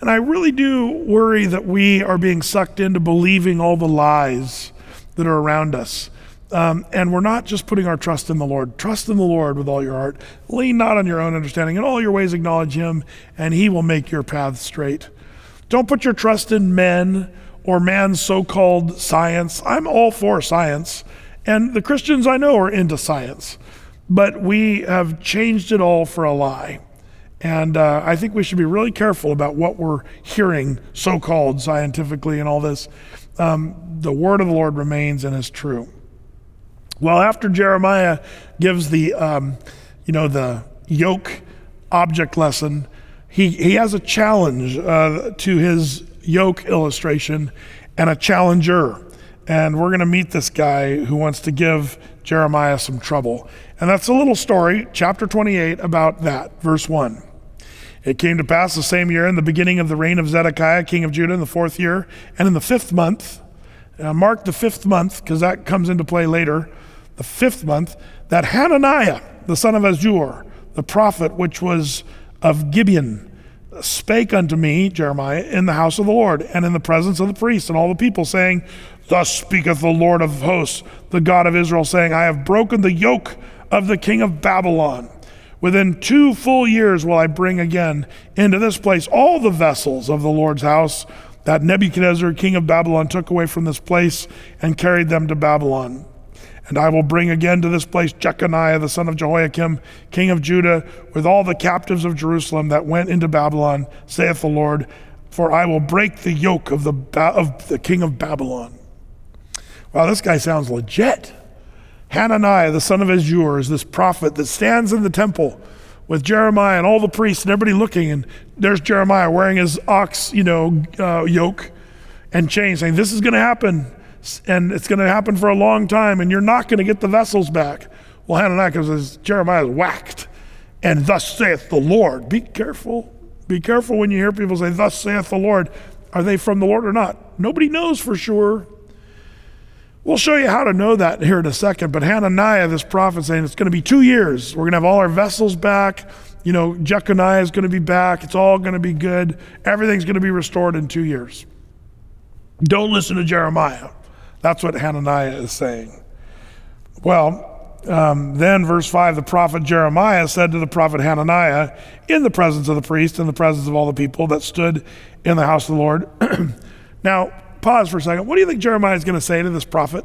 And I really do worry that we are being sucked into believing all the lies that are around us. Um, and we're not just putting our trust in the Lord. Trust in the Lord with all your heart. Lean not on your own understanding. In all your ways, acknowledge Him, and He will make your path straight. Don't put your trust in men or man's so called science. I'm all for science, and the Christians I know are into science, but we have changed it all for a lie. And uh, I think we should be really careful about what we're hearing, so called scientifically, and all this. Um, the word of the Lord remains and is true. Well, after Jeremiah gives the, um, you know, the yoke object lesson, he, he has a challenge uh, to his yoke illustration and a challenger. And we're going to meet this guy who wants to give Jeremiah some trouble. And that's a little story, chapter 28, about that, verse 1. It came to pass the same year, in the beginning of the reign of Zedekiah, king of Judah, in the fourth year, and in the fifth month, uh, mark the fifth month, because that comes into play later, the fifth month, that Hananiah, the son of Azur, the prophet which was of Gibeon, spake unto me, Jeremiah, in the house of the Lord, and in the presence of the priests and all the people, saying, Thus speaketh the Lord of hosts, the God of Israel, saying, I have broken the yoke of the king of Babylon. Within two full years will I bring again into this place all the vessels of the Lord's house that Nebuchadnezzar, king of Babylon, took away from this place and carried them to Babylon. And I will bring again to this place Jeconiah, the son of Jehoiakim, king of Judah, with all the captives of Jerusalem that went into Babylon, saith the Lord, for I will break the yoke of the, of the king of Babylon. Wow, this guy sounds legit. Hananiah, the son of Azur, is this prophet that stands in the temple with Jeremiah and all the priests and everybody looking. And there's Jeremiah wearing his ox, you know, uh, yoke and chain, saying, This is going to happen and it's going to happen for a long time, and you're not going to get the vessels back. Well, Hananiah says, Jeremiah is whacked, and thus saith the Lord. Be careful. Be careful when you hear people say, Thus saith the Lord. Are they from the Lord or not? Nobody knows for sure. We'll show you how to know that here in a second. But Hananiah, this prophet, saying it's going to be two years. We're going to have all our vessels back. You know, Jeconiah is going to be back. It's all going to be good. Everything's going to be restored in two years. Don't listen to Jeremiah. That's what Hananiah is saying. Well, um, then, verse 5 the prophet Jeremiah said to the prophet Hananiah, in the presence of the priest, in the presence of all the people that stood in the house of the Lord. now, pause for a second. What do you think Jeremiah is going to say to this prophet?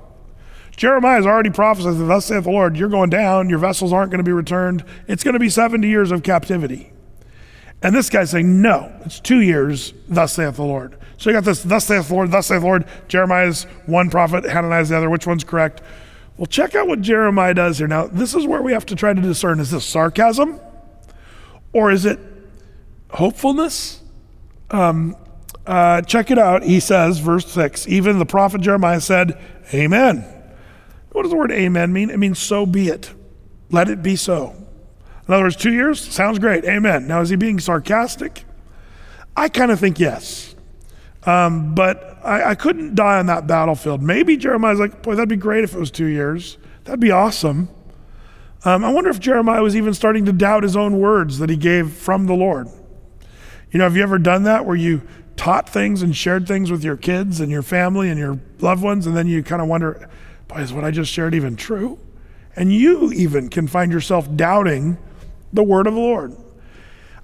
Jeremiah has already prophesied, Thus saith the Lord, you're going down, your vessels aren't going to be returned. It's going to be 70 years of captivity. And this guy's saying, No, it's two years, thus saith the Lord. So you got this, thus saith the Lord, thus saith the Lord. Jeremiah's one prophet, Hananiah's the other. Which one's correct? Well, check out what Jeremiah does here. Now, this is where we have to try to discern is this sarcasm or is it hopefulness? Um, uh, check it out. He says, verse 6 Even the prophet Jeremiah said, Amen. What does the word amen mean? It means so be it. Let it be so. In other words, two years? Sounds great. Amen. Now, is he being sarcastic? I kind of think yes. Um, but I, I, couldn't die on that battlefield. Maybe Jeremiah's like, boy, that'd be great if it was two years. That'd be awesome. Um, I wonder if Jeremiah was even starting to doubt his own words that he gave from the Lord. You know, have you ever done that where you taught things and shared things with your kids and your family and your loved ones, and then you kind of wonder, boy, is what I just shared even true? And you even can find yourself doubting the word of the Lord.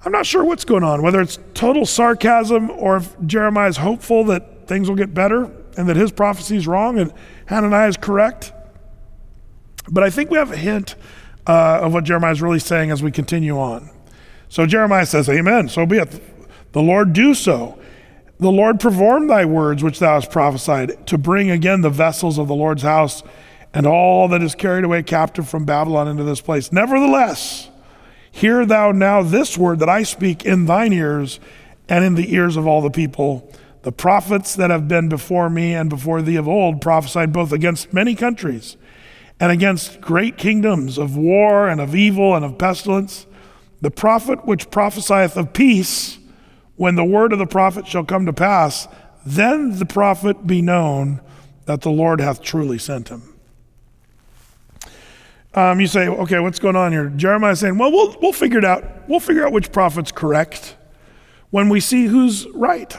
I'm not sure what's going on, whether it's total sarcasm or if Jeremiah is hopeful that things will get better and that his prophecy is wrong and Hananiah is correct. But I think we have a hint uh, of what Jeremiah is really saying as we continue on. So Jeremiah says, Amen, so be it. The Lord do so. The Lord perform thy words which thou hast prophesied, to bring again the vessels of the Lord's house and all that is carried away captive from Babylon into this place. Nevertheless, hear thou now this word that I speak in thine ears and in the ears of all the people. The prophets that have been before me and before thee of old prophesied both against many countries and against great kingdoms of war and of evil and of pestilence. The prophet which prophesieth of peace, when the word of the prophet shall come to pass, then the prophet be known that the Lord hath truly sent him. Um, you say, okay, what's going on here? Jeremiah saying, well, we'll we'll figure it out. We'll figure out which prophet's correct when we see who's right.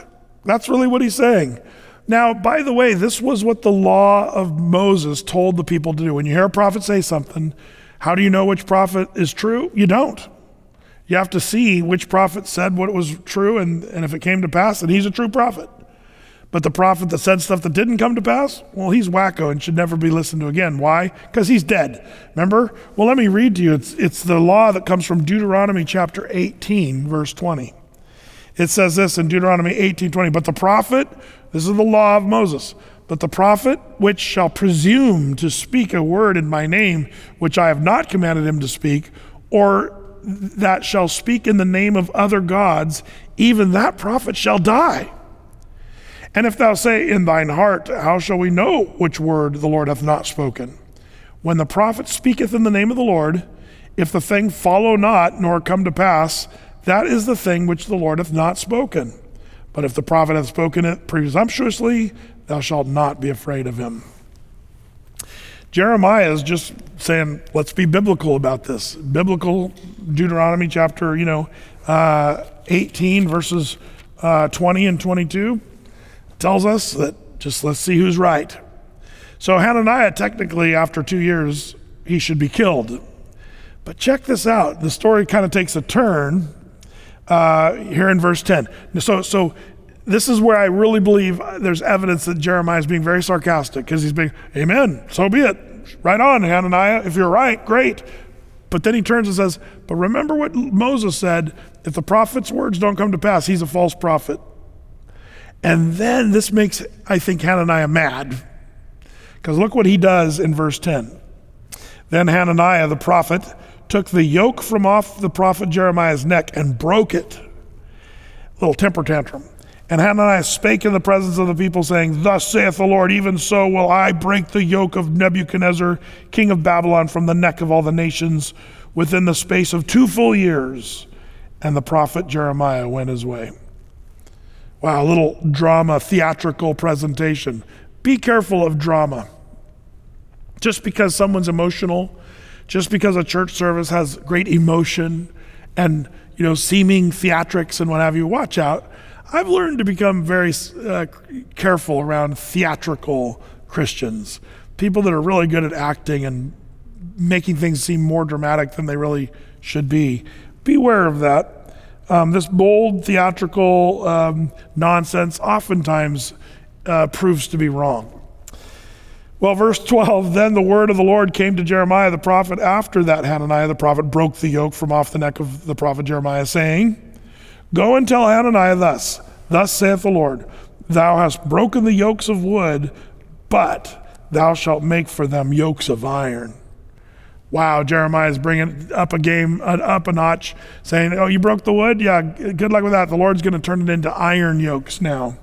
That's really what he's saying. Now, by the way, this was what the law of Moses told the people to do. When you hear a prophet say something, how do you know which prophet is true? You don't. You have to see which prophet said what was true, and, and if it came to pass, then he's a true prophet. But the prophet that said stuff that didn't come to pass, well, he's wacko and should never be listened to again. Why? Because he's dead. Remember? Well, let me read to you. It's, it's the law that comes from Deuteronomy chapter 18, verse 20. It says this in Deuteronomy 18, 20. But the prophet, this is the law of Moses, but the prophet which shall presume to speak a word in my name, which I have not commanded him to speak, or that shall speak in the name of other gods, even that prophet shall die. And if thou say in thine heart, How shall we know which word the Lord hath not spoken? When the prophet speaketh in the name of the Lord, if the thing follow not, nor come to pass, that is the thing which the Lord hath not spoken. But if the prophet hath spoken it presumptuously, thou shalt not be afraid of him. Jeremiah is just saying, let's be biblical about this. Biblical Deuteronomy chapter, you know, uh, 18 verses uh, 20 and 22 tells us that just let's see who's right. So Hananiah, technically, after two years, he should be killed. But check this out. The story kind of takes a turn uh, here in verse 10. So, so this is where I really believe uh, there's evidence that Jeremiah is being very sarcastic because he's being, Amen, so be it. Right on, Hananiah. If you're right, great. But then he turns and says, But remember what Moses said if the prophet's words don't come to pass, he's a false prophet. And then this makes, I think, Hananiah mad. Because look what he does in verse 10. Then Hananiah the prophet took the yoke from off the prophet Jeremiah's neck and broke it. Little temper tantrum. And Hananiah spake in the presence of the people, saying, Thus saith the Lord, even so will I break the yoke of Nebuchadnezzar, king of Babylon, from the neck of all the nations within the space of two full years. And the prophet Jeremiah went his way. Wow, a little drama, theatrical presentation. Be careful of drama. Just because someone's emotional, just because a church service has great emotion and you know seeming theatrics and what have you, watch out. I've learned to become very uh, careful around theatrical Christians, people that are really good at acting and making things seem more dramatic than they really should be. Beware of that. Um, this bold theatrical um, nonsense oftentimes uh, proves to be wrong. Well, verse 12 then the word of the Lord came to Jeremiah the prophet after that Hananiah the prophet broke the yoke from off the neck of the prophet Jeremiah, saying, Go and tell Hananiah thus, Thus saith the Lord, Thou hast broken the yokes of wood, but thou shalt make for them yokes of iron. Wow, Jeremiah is bringing up a game, up a notch, saying, Oh, you broke the wood? Yeah, good luck with that. The Lord's going to turn it into iron yokes now.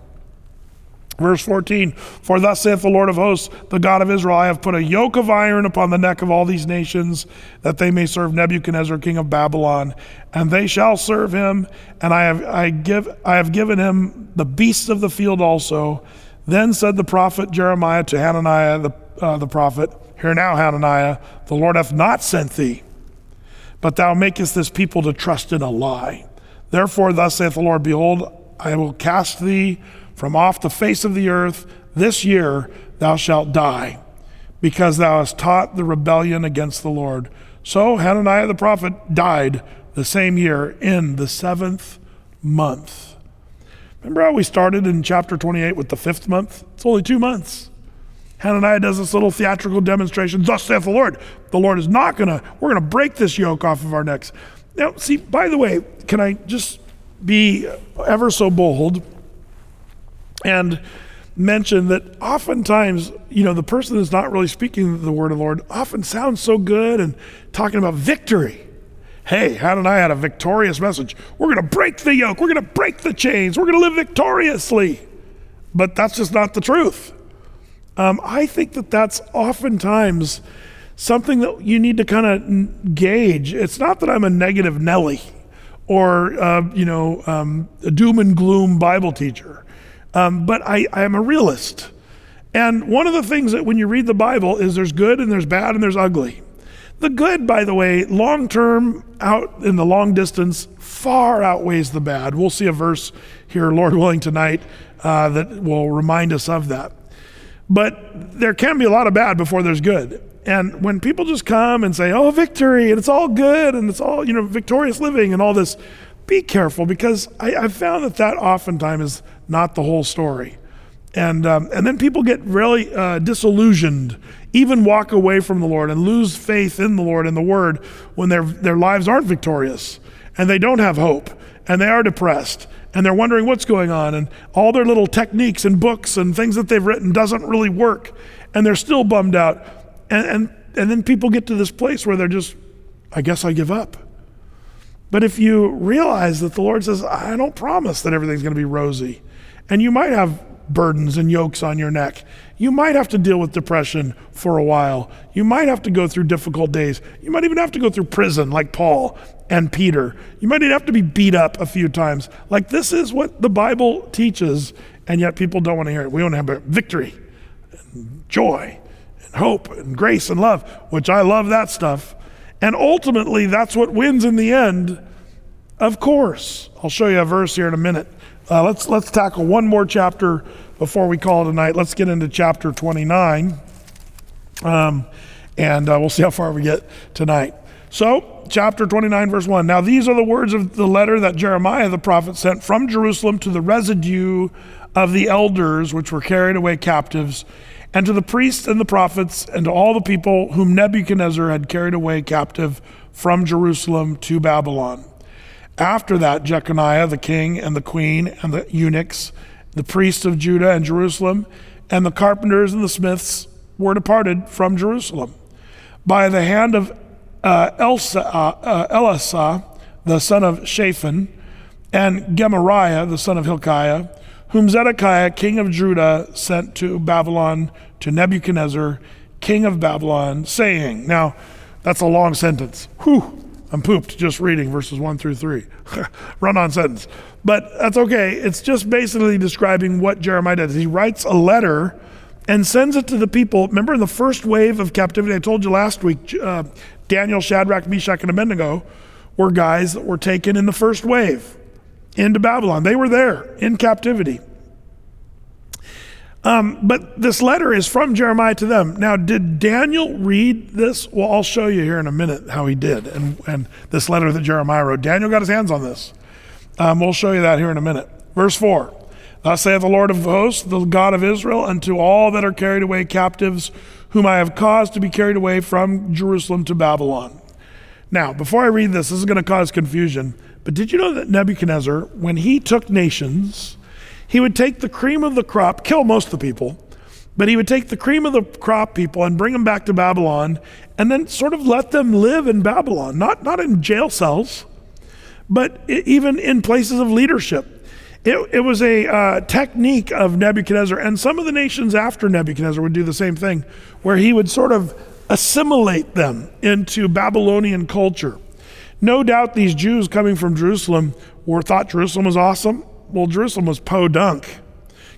Verse 14 For thus saith the Lord of hosts, the God of Israel, I have put a yoke of iron upon the neck of all these nations, that they may serve Nebuchadnezzar, king of Babylon, and they shall serve him, and I have, I give, I have given him the beasts of the field also. Then said the prophet Jeremiah to Hananiah the, uh, the prophet, Hear now, Hananiah, the Lord hath not sent thee, but thou makest this people to trust in a lie. Therefore, thus saith the Lord, Behold, I will cast thee from off the face of the earth. This year thou shalt die. because thou hast taught the rebellion against the Lord. So Hananiah the prophet died the same year in the seventh month. Remember how we started in chapter 28 with the fifth month? It's only two months. Hananiah does this little theatrical demonstration. Thus saith the Lord. The Lord is not going to, we're going to break this yoke off of our necks. Now, see, by the way, can I just be ever so bold and mention that oftentimes, you know, the person that's not really speaking the word of the Lord often sounds so good and talking about victory. Hey, how did I had a victorious message. We're going to break the yoke. We're going to break the chains. We're going to live victoriously. But that's just not the truth. Um, I think that that's oftentimes something that you need to kind of gauge. It's not that I'm a negative Nelly or, uh, you know, um, a doom and gloom Bible teacher, um, but I, I am a realist. And one of the things that when you read the Bible is there's good and there's bad and there's ugly. The good, by the way, long term, out in the long distance, far outweighs the bad. We'll see a verse here, Lord willing, tonight uh, that will remind us of that. But there can be a lot of bad before there's good. And when people just come and say, oh, victory, and it's all good, and it's all, you know, victorious living and all this, be careful because I, have found that that oftentimes is not the whole story. And, um, and then people get really uh, disillusioned, even walk away from the Lord and lose faith in the Lord and the Word when their, their lives aren't victorious and they don't have hope and they are depressed and they're wondering what's going on and all their little techniques and books and things that they've written doesn't really work and they're still bummed out and, and, and then people get to this place where they're just i guess i give up but if you realize that the lord says i don't promise that everything's going to be rosy and you might have burdens and yokes on your neck. You might have to deal with depression for a while. You might have to go through difficult days. You might even have to go through prison like Paul and Peter. You might even have to be beat up a few times. Like this is what the Bible teaches, and yet people don't want to hear it. We want to have victory and joy and hope and grace and love, which I love that stuff. And ultimately, that's what wins in the end, of course. I'll show you a verse here in a minute. Uh, let's, let's tackle one more chapter before we call tonight. Let's get into chapter 29, um, and uh, we'll see how far we get tonight. So, chapter 29, verse 1. Now, these are the words of the letter that Jeremiah the prophet sent from Jerusalem to the residue of the elders which were carried away captives, and to the priests and the prophets, and to all the people whom Nebuchadnezzar had carried away captive from Jerusalem to Babylon. After that, Jeconiah the king and the queen and the eunuchs, the priests of Judah and Jerusalem, and the carpenters and the smiths were departed from Jerusalem by the hand of uh, Elsa, uh, uh, Elasah, the son of Shaphan, and Gemariah, the son of Hilkiah, whom Zedekiah, king of Judah, sent to Babylon to Nebuchadnezzar, king of Babylon, saying, Now, that's a long sentence. Whew, I'm pooped just reading verses 1 through 3. Run on sentence. But that's okay. It's just basically describing what Jeremiah does. He writes a letter and sends it to the people. Remember in the first wave of captivity, I told you last week, uh, Daniel, Shadrach, Meshach, and Abednego were guys that were taken in the first wave into Babylon. They were there in captivity. Um, but this letter is from Jeremiah to them. Now, did Daniel read this? Well, I'll show you here in a minute how he did. And, and this letter that Jeremiah wrote, Daniel got his hands on this. Um, we'll show you that here in a minute. Verse 4 Thus saith the Lord of hosts, the God of Israel, unto all that are carried away captives whom I have caused to be carried away from Jerusalem to Babylon. Now, before I read this, this is going to cause confusion. But did you know that Nebuchadnezzar, when he took nations, he would take the cream of the crop, kill most of the people, but he would take the cream of the crop people and bring them back to Babylon and then sort of let them live in Babylon, not, not in jail cells, but even in places of leadership. It, it was a uh, technique of Nebuchadnezzar, and some of the nations after Nebuchadnezzar would do the same thing, where he would sort of assimilate them into Babylonian culture. No doubt these Jews coming from Jerusalem were thought Jerusalem was awesome. Well, Jerusalem was po dunk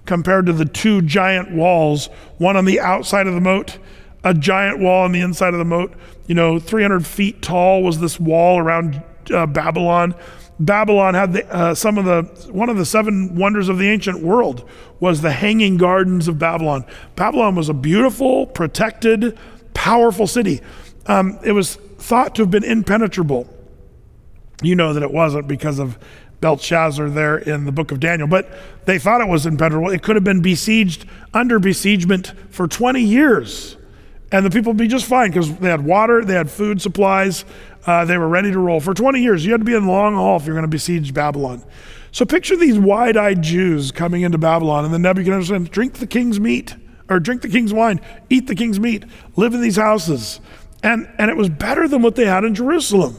compared to the two giant walls, one on the outside of the moat, a giant wall on the inside of the moat. You know, 300 feet tall was this wall around uh, Babylon. Babylon had the, uh, some of the one of the seven wonders of the ancient world was the hanging gardens of Babylon. Babylon was a beautiful, protected, powerful city. Um, it was thought to have been impenetrable. You know that it wasn't because of Belshazzar there in the book of Daniel, but they thought it was impenetrable. It could have been besieged under besiegement for 20 years, and the people would be just fine because they had water, they had food supplies, uh, they were ready to roll. For 20 years, you had to be in long haul if you're going to besiege Babylon. So picture these wide eyed Jews coming into Babylon, and then Nebuchadnezzar said, Drink the king's meat, or drink the king's wine, eat the king's meat, live in these houses. And, and it was better than what they had in Jerusalem.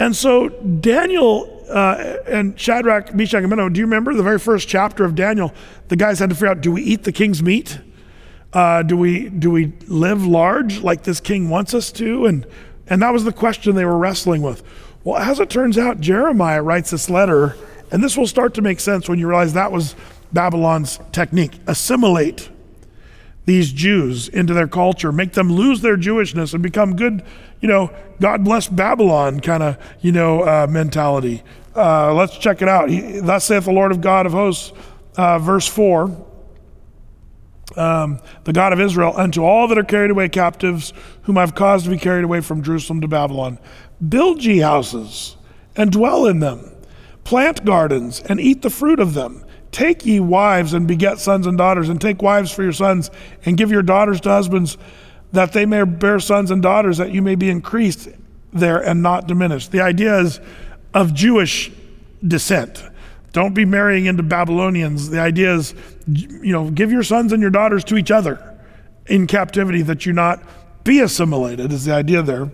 And so Daniel uh, and Shadrach, Meshach, and Abednego, do you remember the very first chapter of Daniel? The guys had to figure out: Do we eat the king's meat? Uh, do we do we live large like this king wants us to? And and that was the question they were wrestling with. Well, as it turns out, Jeremiah writes this letter, and this will start to make sense when you realize that was Babylon's technique: assimilate these Jews into their culture, make them lose their Jewishness and become good, you know, God bless Babylon kind of, you know, uh, mentality. Uh, let's check it out. He, Thus saith the Lord of God of hosts, uh, verse 4. Um, the God of Israel, unto all that are carried away captives, whom I've caused to be carried away from Jerusalem to Babylon, build ye houses and dwell in them, plant gardens and eat the fruit of them Take ye wives and beget sons and daughters, and take wives for your sons, and give your daughters to husbands, that they may bear sons and daughters, that you may be increased there and not diminished. The idea is of Jewish descent. Don't be marrying into Babylonians. The idea is, you know, give your sons and your daughters to each other in captivity, that you not be assimilated, is the idea there.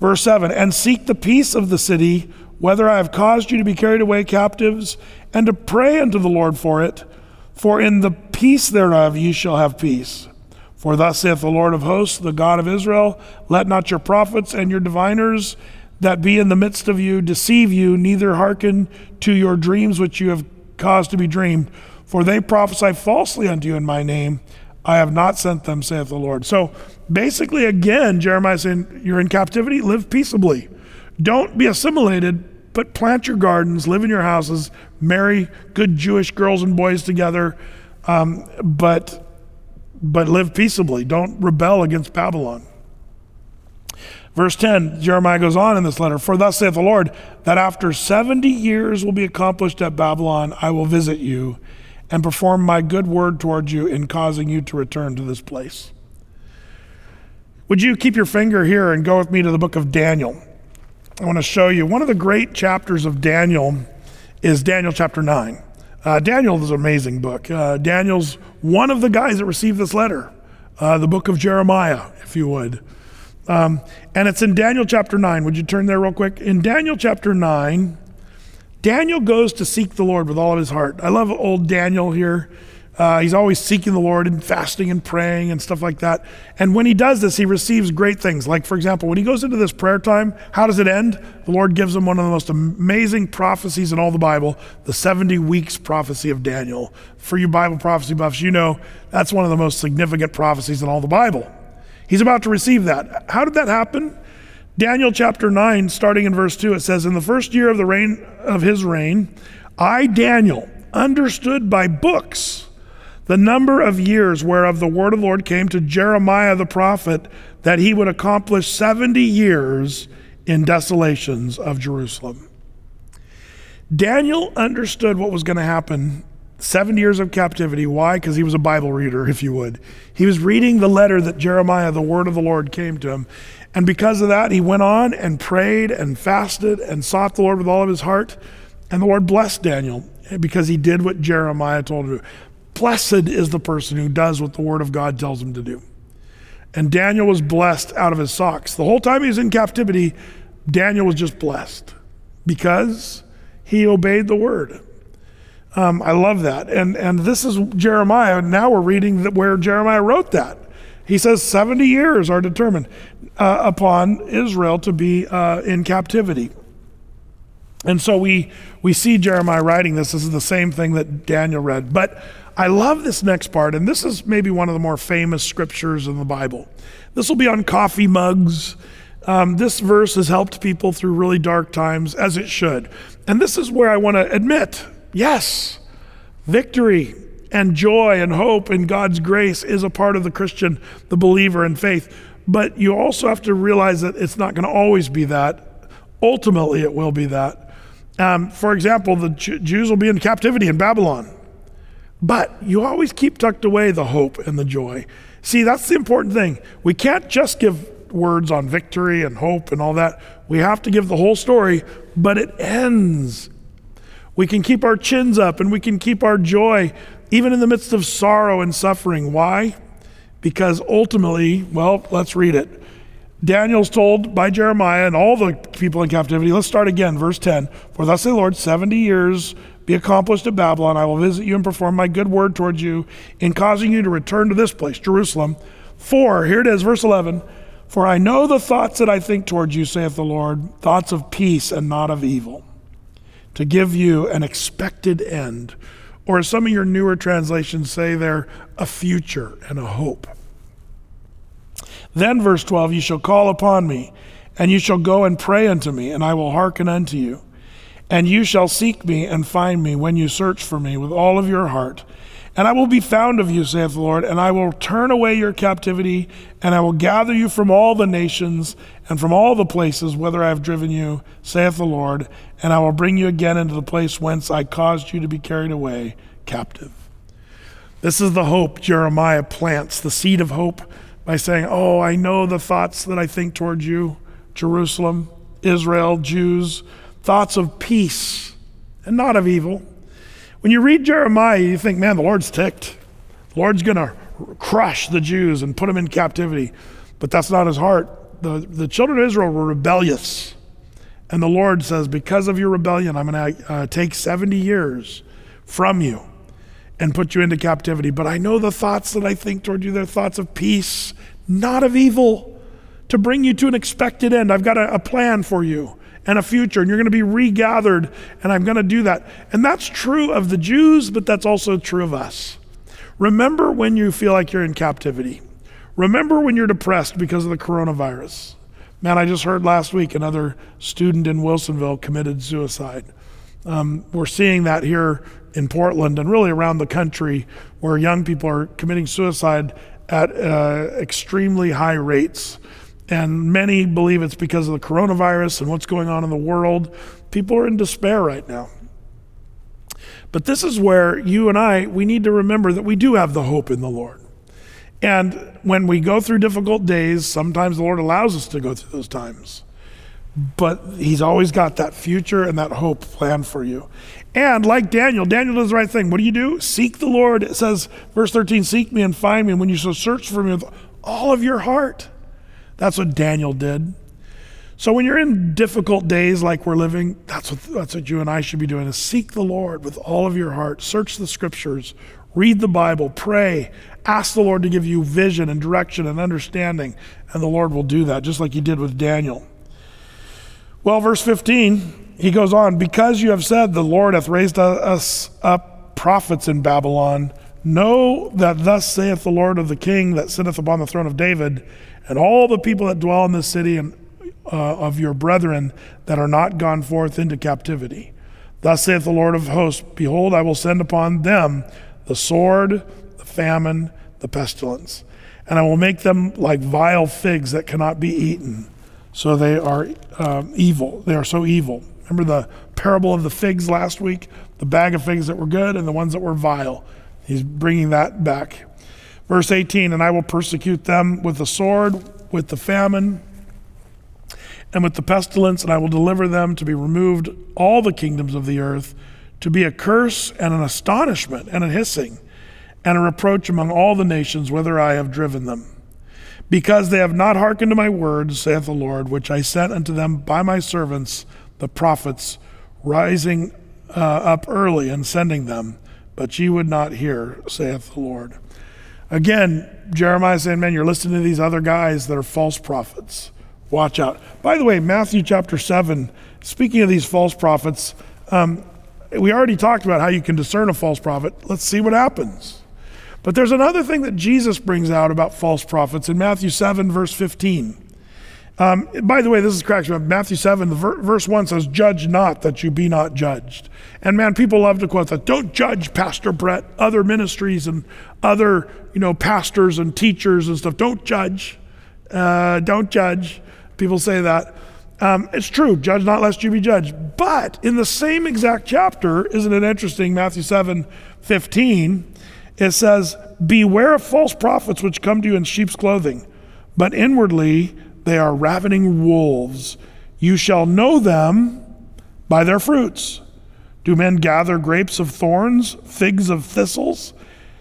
Verse 7 And seek the peace of the city, whether I have caused you to be carried away captives, and to pray unto the Lord for it, for in the peace thereof ye shall have peace. For thus saith the Lord of hosts, the God of Israel, let not your prophets and your diviners that be in the midst of you deceive you, neither hearken to your dreams which you have caused to be dreamed, for they prophesy falsely unto you in my name. I have not sent them, saith the Lord. So basically, again, Jeremiah saying, You're in captivity, live peaceably. Don't be assimilated, but plant your gardens, live in your houses, marry good Jewish girls and boys together, um, but, but live peaceably. Don't rebel against Babylon. Verse 10, Jeremiah goes on in this letter For thus saith the Lord, that after 70 years will be accomplished at Babylon, I will visit you and perform my good word towards you in causing you to return to this place. Would you keep your finger here and go with me to the book of Daniel? I want to show you one of the great chapters of Daniel is Daniel chapter 9. Uh, Daniel is an amazing book. Uh, Daniel's one of the guys that received this letter, uh, the book of Jeremiah, if you would. Um, and it's in Daniel chapter 9. Would you turn there real quick? In Daniel chapter 9, Daniel goes to seek the Lord with all of his heart. I love old Daniel here. Uh, he's always seeking the Lord and fasting and praying and stuff like that. And when he does this, he receives great things. Like, for example, when he goes into this prayer time, how does it end? The Lord gives him one of the most amazing prophecies in all the Bible, the 70 weeks prophecy of Daniel. For you Bible prophecy buffs, you know that's one of the most significant prophecies in all the Bible. He's about to receive that. How did that happen? Daniel chapter 9, starting in verse 2, it says, In the first year of the reign of his reign, I, Daniel, understood by books the number of years whereof the word of the Lord came to Jeremiah the prophet that he would accomplish 70 years in desolations of Jerusalem. Daniel understood what was going to happen 70 years of captivity. Why? Because he was a Bible reader, if you would. He was reading the letter that Jeremiah, the word of the Lord, came to him. And because of that, he went on and prayed and fasted and sought the Lord with all of his heart. And the Lord blessed Daniel because he did what Jeremiah told him to do. Blessed is the person who does what the word of God tells him to do. And Daniel was blessed out of his socks. The whole time he was in captivity, Daniel was just blessed because he obeyed the word. Um, I love that. And, and this is Jeremiah. Now we're reading where Jeremiah wrote that. He says 70 years are determined uh, upon Israel to be uh, in captivity. And so we, we see Jeremiah writing this. This is the same thing that Daniel read. But I love this next part, and this is maybe one of the more famous scriptures in the Bible. This will be on coffee mugs. Um, this verse has helped people through really dark times, as it should. And this is where I want to admit yes, victory and joy and hope and God's grace is a part of the Christian, the believer in faith. But you also have to realize that it's not going to always be that. Ultimately, it will be that. Um, for example, the Jews will be in captivity in Babylon. But you always keep tucked away the hope and the joy. See, that's the important thing. We can't just give words on victory and hope and all that. We have to give the whole story, but it ends. We can keep our chins up and we can keep our joy even in the midst of sorrow and suffering. Why? Because ultimately, well, let's read it. Daniel's told by Jeremiah and all the people in captivity. Let's start again, verse 10. For thus the Lord, 70 years be accomplished at Babylon. I will visit you and perform my good word towards you in causing you to return to this place, Jerusalem. For, here it is, verse 11. For I know the thoughts that I think towards you, saith the Lord, thoughts of peace and not of evil, to give you an expected end. Or as some of your newer translations say there, a future and a hope. Then, verse 12, you shall call upon me, and you shall go and pray unto me, and I will hearken unto you. And you shall seek me and find me when you search for me with all of your heart. And I will be found of you, saith the Lord, and I will turn away your captivity, and I will gather you from all the nations and from all the places whither I have driven you, saith the Lord, and I will bring you again into the place whence I caused you to be carried away captive. This is the hope Jeremiah plants, the seed of hope, by saying, Oh, I know the thoughts that I think towards you, Jerusalem, Israel, Jews, thoughts of peace and not of evil when you read Jeremiah, you think, man, the Lord's ticked. The Lord's going to crush the Jews and put them in captivity. But that's not his heart. The, the children of Israel were rebellious. And the Lord says, because of your rebellion, I'm going to uh, take 70 years from you and put you into captivity. But I know the thoughts that I think toward you, they're thoughts of peace, not of evil, to bring you to an expected end. I've got a, a plan for you and a future, and you're going to be regathered, and I'm going to do that. And that's true of the Jews, but that's also true of us. Remember when you feel like you're in captivity. Remember when you're depressed because of the coronavirus. Man, I just heard last week another student in Wilsonville committed suicide. Um, we're seeing that here in Portland and really around the country where young people are committing suicide at uh, extremely high rates. And many believe it's because of the coronavirus and what's going on in the world. People are in despair right now. But this is where you and I, we need to remember that we do have the hope in the Lord. And when we go through difficult days, sometimes the Lord allows us to go through those times. But He's always got that future and that hope planned for you. And like Daniel, Daniel does the right thing. What do you do? Seek the Lord. It says, verse 13, seek me and find me when you shall search for me with all of your heart. That's what Daniel did. So when you're in difficult days like we're living, that's what, that's what you and I should be doing is seek the Lord with all of your heart. Search the scriptures, read the Bible, pray, ask the Lord to give you vision and direction and understanding, and the Lord will do that, just like he did with Daniel. Well, verse 15, he goes on, because you have said the Lord hath raised us up prophets in Babylon, know that thus saith the Lord of the king that sitteth upon the throne of David, and all the people that dwell in this city and uh, of your brethren that are not gone forth into captivity. Thus saith the Lord of hosts Behold, I will send upon them the sword, the famine, the pestilence, and I will make them like vile figs that cannot be eaten. So they are um, evil. They are so evil. Remember the parable of the figs last week? The bag of figs that were good and the ones that were vile. He's bringing that back. Verse 18 And I will persecute them with the sword, with the famine, and with the pestilence, and I will deliver them to be removed all the kingdoms of the earth, to be a curse and an astonishment and a hissing and a reproach among all the nations whither I have driven them. Because they have not hearkened to my words, saith the Lord, which I sent unto them by my servants, the prophets, rising uh, up early and sending them, but ye would not hear, saith the Lord. Again, Jeremiah saying, Man, you're listening to these other guys that are false prophets. Watch out. By the way, Matthew chapter 7, speaking of these false prophets, um, we already talked about how you can discern a false prophet. Let's see what happens. But there's another thing that Jesus brings out about false prophets in Matthew 7, verse 15. Um, by the way, this is correct. Matthew 7, the ver- verse 1 says, Judge not that you be not judged. And man, people love to quote that. Don't judge Pastor Brett, other ministries and other, you know, pastors and teachers and stuff. Don't judge. Uh, don't judge. People say that. Um, it's true, judge not lest you be judged. But in the same exact chapter, isn't it interesting? Matthew 7 15, it says, Beware of false prophets which come to you in sheep's clothing, but inwardly they are ravening wolves. You shall know them by their fruits. Do men gather grapes of thorns, figs of thistles?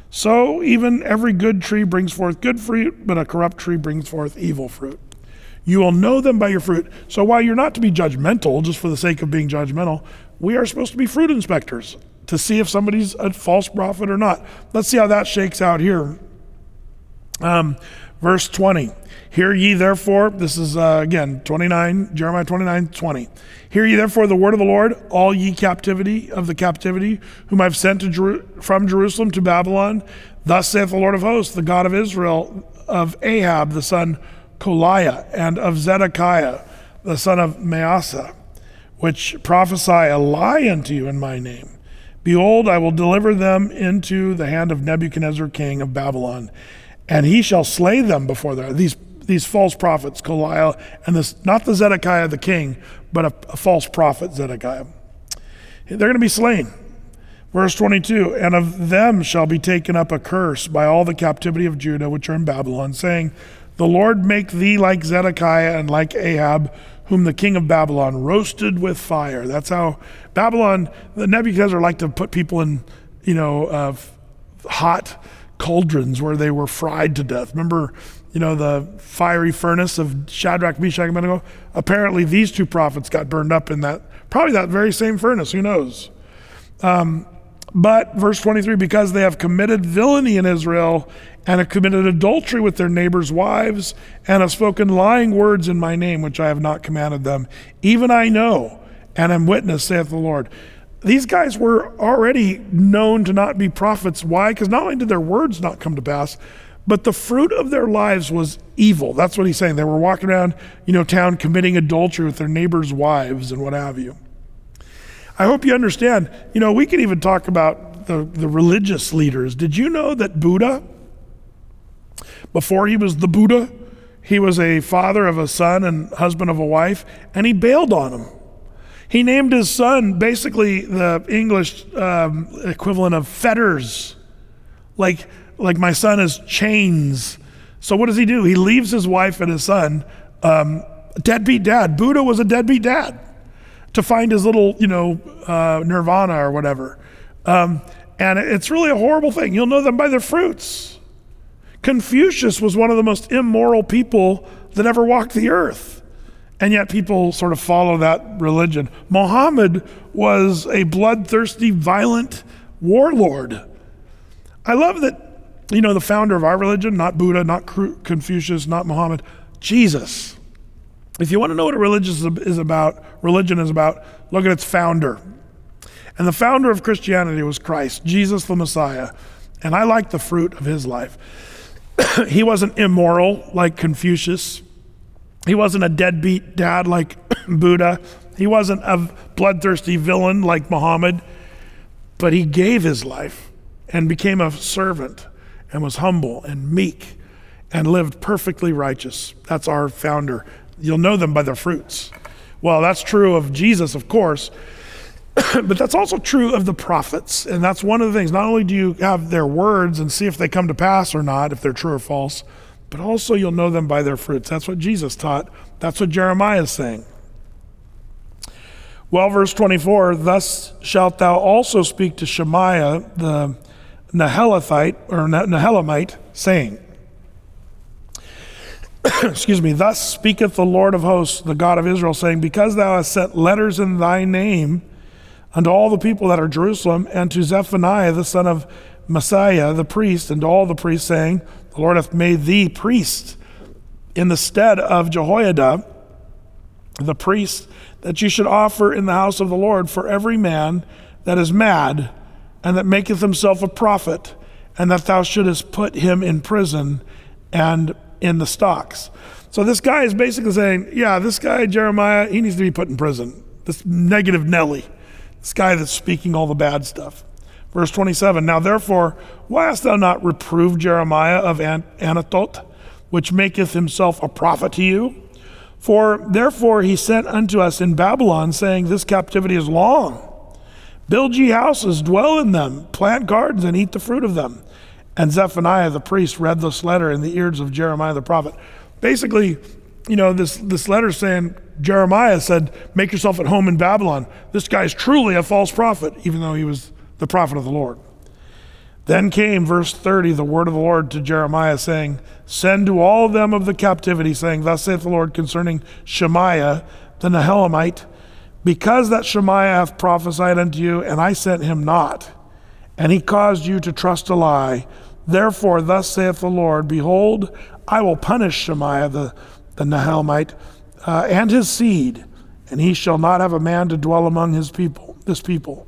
So even every good tree brings forth good fruit, but a corrupt tree brings forth evil fruit. You will know them by your fruit. So while you're not to be judgmental just for the sake of being judgmental, we are supposed to be fruit inspectors to see if somebody's a false prophet or not. Let's see how that shakes out here. Um, verse 20. Hear ye therefore, this is uh, again 29, Jeremiah 29, 20. Hear ye therefore the word of the Lord, all ye captivity of the captivity, whom I've sent to Jeru- from Jerusalem to Babylon. Thus saith the Lord of hosts, the God of Israel, of Ahab the son Kolaiah, and of Zedekiah the son of Maaseiah, which prophesy a lie unto you in my name. Behold, I will deliver them into the hand of Nebuchadnezzar king of Babylon, and he shall slay them before their these these false prophets, Kolaiah, and this not the Zedekiah the king, but a, a false prophet Zedekiah. They're going to be slain. Verse 22 And of them shall be taken up a curse by all the captivity of Judah which are in Babylon, saying, The Lord make thee like Zedekiah and like Ahab, whom the king of Babylon roasted with fire. That's how Babylon, the Nebuchadnezzar liked to put people in, you know, uh, hot cauldrons where they were fried to death. Remember you know, the fiery furnace of Shadrach, Meshach, and Abednego. Apparently, these two prophets got burned up in that, probably that very same furnace. Who knows? Um, but verse 23 because they have committed villainy in Israel and have committed adultery with their neighbors' wives and have spoken lying words in my name, which I have not commanded them, even I know and am witness, saith the Lord. These guys were already known to not be prophets. Why? Because not only did their words not come to pass, but the fruit of their lives was evil. That's what he's saying. They were walking around, you know, town committing adultery with their neighbors' wives and what have you. I hope you understand. You know, we can even talk about the, the religious leaders. Did you know that Buddha, before he was the Buddha, he was a father of a son and husband of a wife, and he bailed on him. He named his son basically the English um, equivalent of fetters. Like, like my son is chains. So what does he do? He leaves his wife and his son, um, deadbeat dad. Buddha was a deadbeat dad to find his little, you know, uh, nirvana or whatever. Um, and it's really a horrible thing. You'll know them by their fruits. Confucius was one of the most immoral people that ever walked the earth. And yet people sort of follow that religion. Muhammad was a bloodthirsty, violent warlord. I love that you know, the founder of our religion, not Buddha, not Confucius, not Muhammad, Jesus. If you want to know what a religion is about, religion is about, look at its founder. And the founder of Christianity was Christ, Jesus the Messiah. And I like the fruit of his life. he wasn't immoral like Confucius. He wasn't a deadbeat dad like Buddha. He wasn't a bloodthirsty villain like Muhammad. But he gave his life and became a servant and was humble and meek and lived perfectly righteous. That's our founder. You'll know them by their fruits. Well, that's true of Jesus, of course, but that's also true of the prophets. And that's one of the things. Not only do you have their words and see if they come to pass or not, if they're true or false, but also you'll know them by their fruits. That's what Jesus taught. That's what Jeremiah is saying. Well, verse 24, thus shalt thou also speak to Shemaiah, the Nahelathite or Nehelamite, saying, Excuse me, thus speaketh the Lord of hosts, the God of Israel, saying, Because thou hast sent letters in thy name unto all the people that are Jerusalem, and to Zephaniah the son of Maaseiah the priest, and to all the priests, saying, The Lord hath made thee priest in the stead of Jehoiada, the priest, that you should offer in the house of the Lord for every man that is mad and that maketh himself a prophet, and that thou shouldest put him in prison and in the stocks. So this guy is basically saying, yeah, this guy, Jeremiah, he needs to be put in prison. This negative Nelly, this guy that's speaking all the bad stuff. Verse 27 Now therefore, why hast thou not reproved Jeremiah of An- Anathoth, which maketh himself a prophet to you? For therefore he sent unto us in Babylon, saying, This captivity is long. Build ye houses, dwell in them, plant gardens, and eat the fruit of them. And Zephaniah the priest read this letter in the ears of Jeremiah the prophet. Basically, you know, this, this letter saying, Jeremiah said, Make yourself at home in Babylon. This guy's truly a false prophet, even though he was the prophet of the Lord. Then came, verse 30, the word of the Lord to Jeremiah, saying, Send to all them of the captivity, saying, Thus saith the Lord concerning Shemaiah the Nehelamite, because that Shemaiah hath prophesied unto you, and I sent him not, and he caused you to trust a lie. Therefore, thus saith the Lord, Behold, I will punish Shemaiah the, the Nehelamite uh, and his seed, and he shall not have a man to dwell among his people, this people.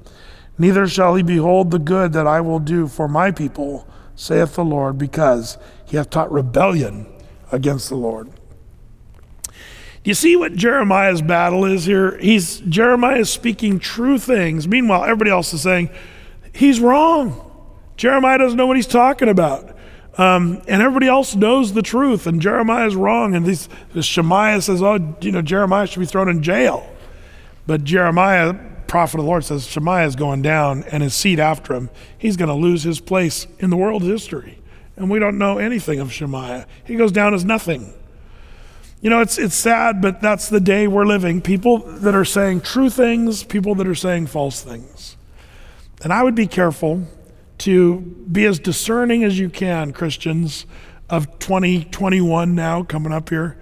Neither shall he behold the good that I will do for my people, saith the Lord, because he hath taught rebellion against the Lord. Do you see what Jeremiah's battle is here? He's Jeremiah is speaking true things. Meanwhile, everybody else is saying, he's wrong. Jeremiah doesn't know what he's talking about. Um, and everybody else knows the truth, and Jeremiah is wrong. And this, Shemaiah says, "Oh, you know, Jeremiah should be thrown in jail." But Jeremiah, prophet of the Lord, says Shemaiah is going down, and his seat after him. He's going to lose his place in the world's history, and we don't know anything of Shemaiah. He goes down as nothing. You know, it's it's sad, but that's the day we're living. People that are saying true things, people that are saying false things. And I would be careful to be as discerning as you can, Christians of 2021 now coming up here,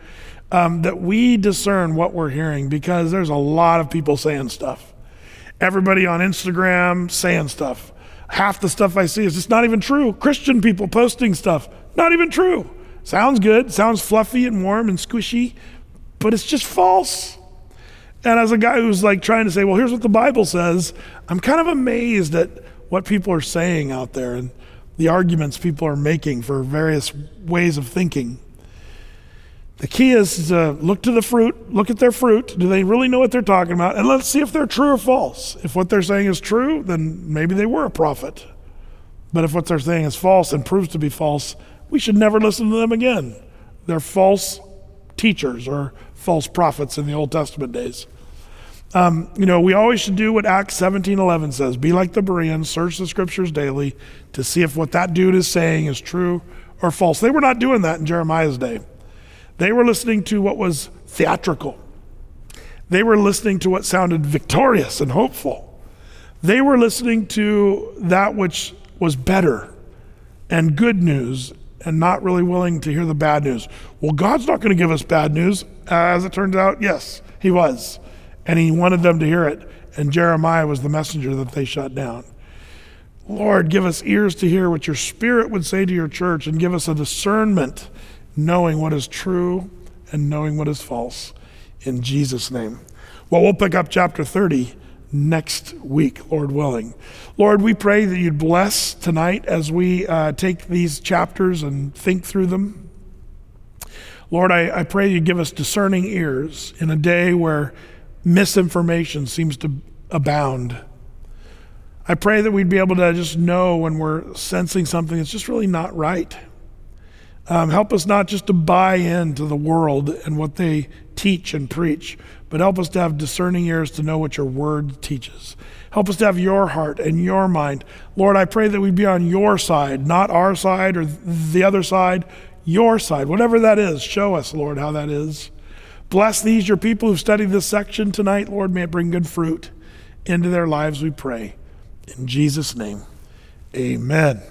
um, that we discern what we're hearing because there's a lot of people saying stuff. Everybody on Instagram saying stuff. Half the stuff I see is just not even true. Christian people posting stuff, not even true. Sounds good, sounds fluffy and warm and squishy, but it's just false. And as a guy who's like trying to say, well, here's what the Bible says, I'm kind of amazed at what people are saying out there and the arguments people are making for various ways of thinking. The key is to uh, look to the fruit, look at their fruit. Do they really know what they're talking about? And let's see if they're true or false. If what they're saying is true, then maybe they were a prophet. But if what they're saying is false and proves to be false, we should never listen to them again. They're false teachers or false prophets in the Old Testament days. Um, you know, we always should do what Acts 17:11 says: "Be like the Bereans, search the scriptures daily to see if what that dude is saying is true or false." They were not doing that in Jeremiah's day. They were listening to what was theatrical. They were listening to what sounded victorious and hopeful. They were listening to that which was better and good news and not really willing to hear the bad news. Well, God's not going to give us bad news. Uh, as it turns out, yes, He was and he wanted them to hear it. And Jeremiah was the messenger that they shut down. Lord, give us ears to hear what your spirit would say to your church and give us a discernment, knowing what is true and knowing what is false. In Jesus' name. Well, we'll pick up chapter 30 next week, Lord willing. Lord, we pray that you'd bless tonight as we uh, take these chapters and think through them. Lord, I, I pray you give us discerning ears in a day where misinformation seems to abound. I pray that we'd be able to just know when we're sensing something that's just really not right. Um, help us not just to buy into the world and what they teach and preach, but help us to have discerning ears to know what your word teaches. Help us to have your heart and your mind. Lord, I pray that we be on your side, not our side or the other side, your side. Whatever that is, show us, Lord, how that is. Bless these, your people who've studied this section tonight. Lord, may it bring good fruit into their lives, we pray. In Jesus' name, amen.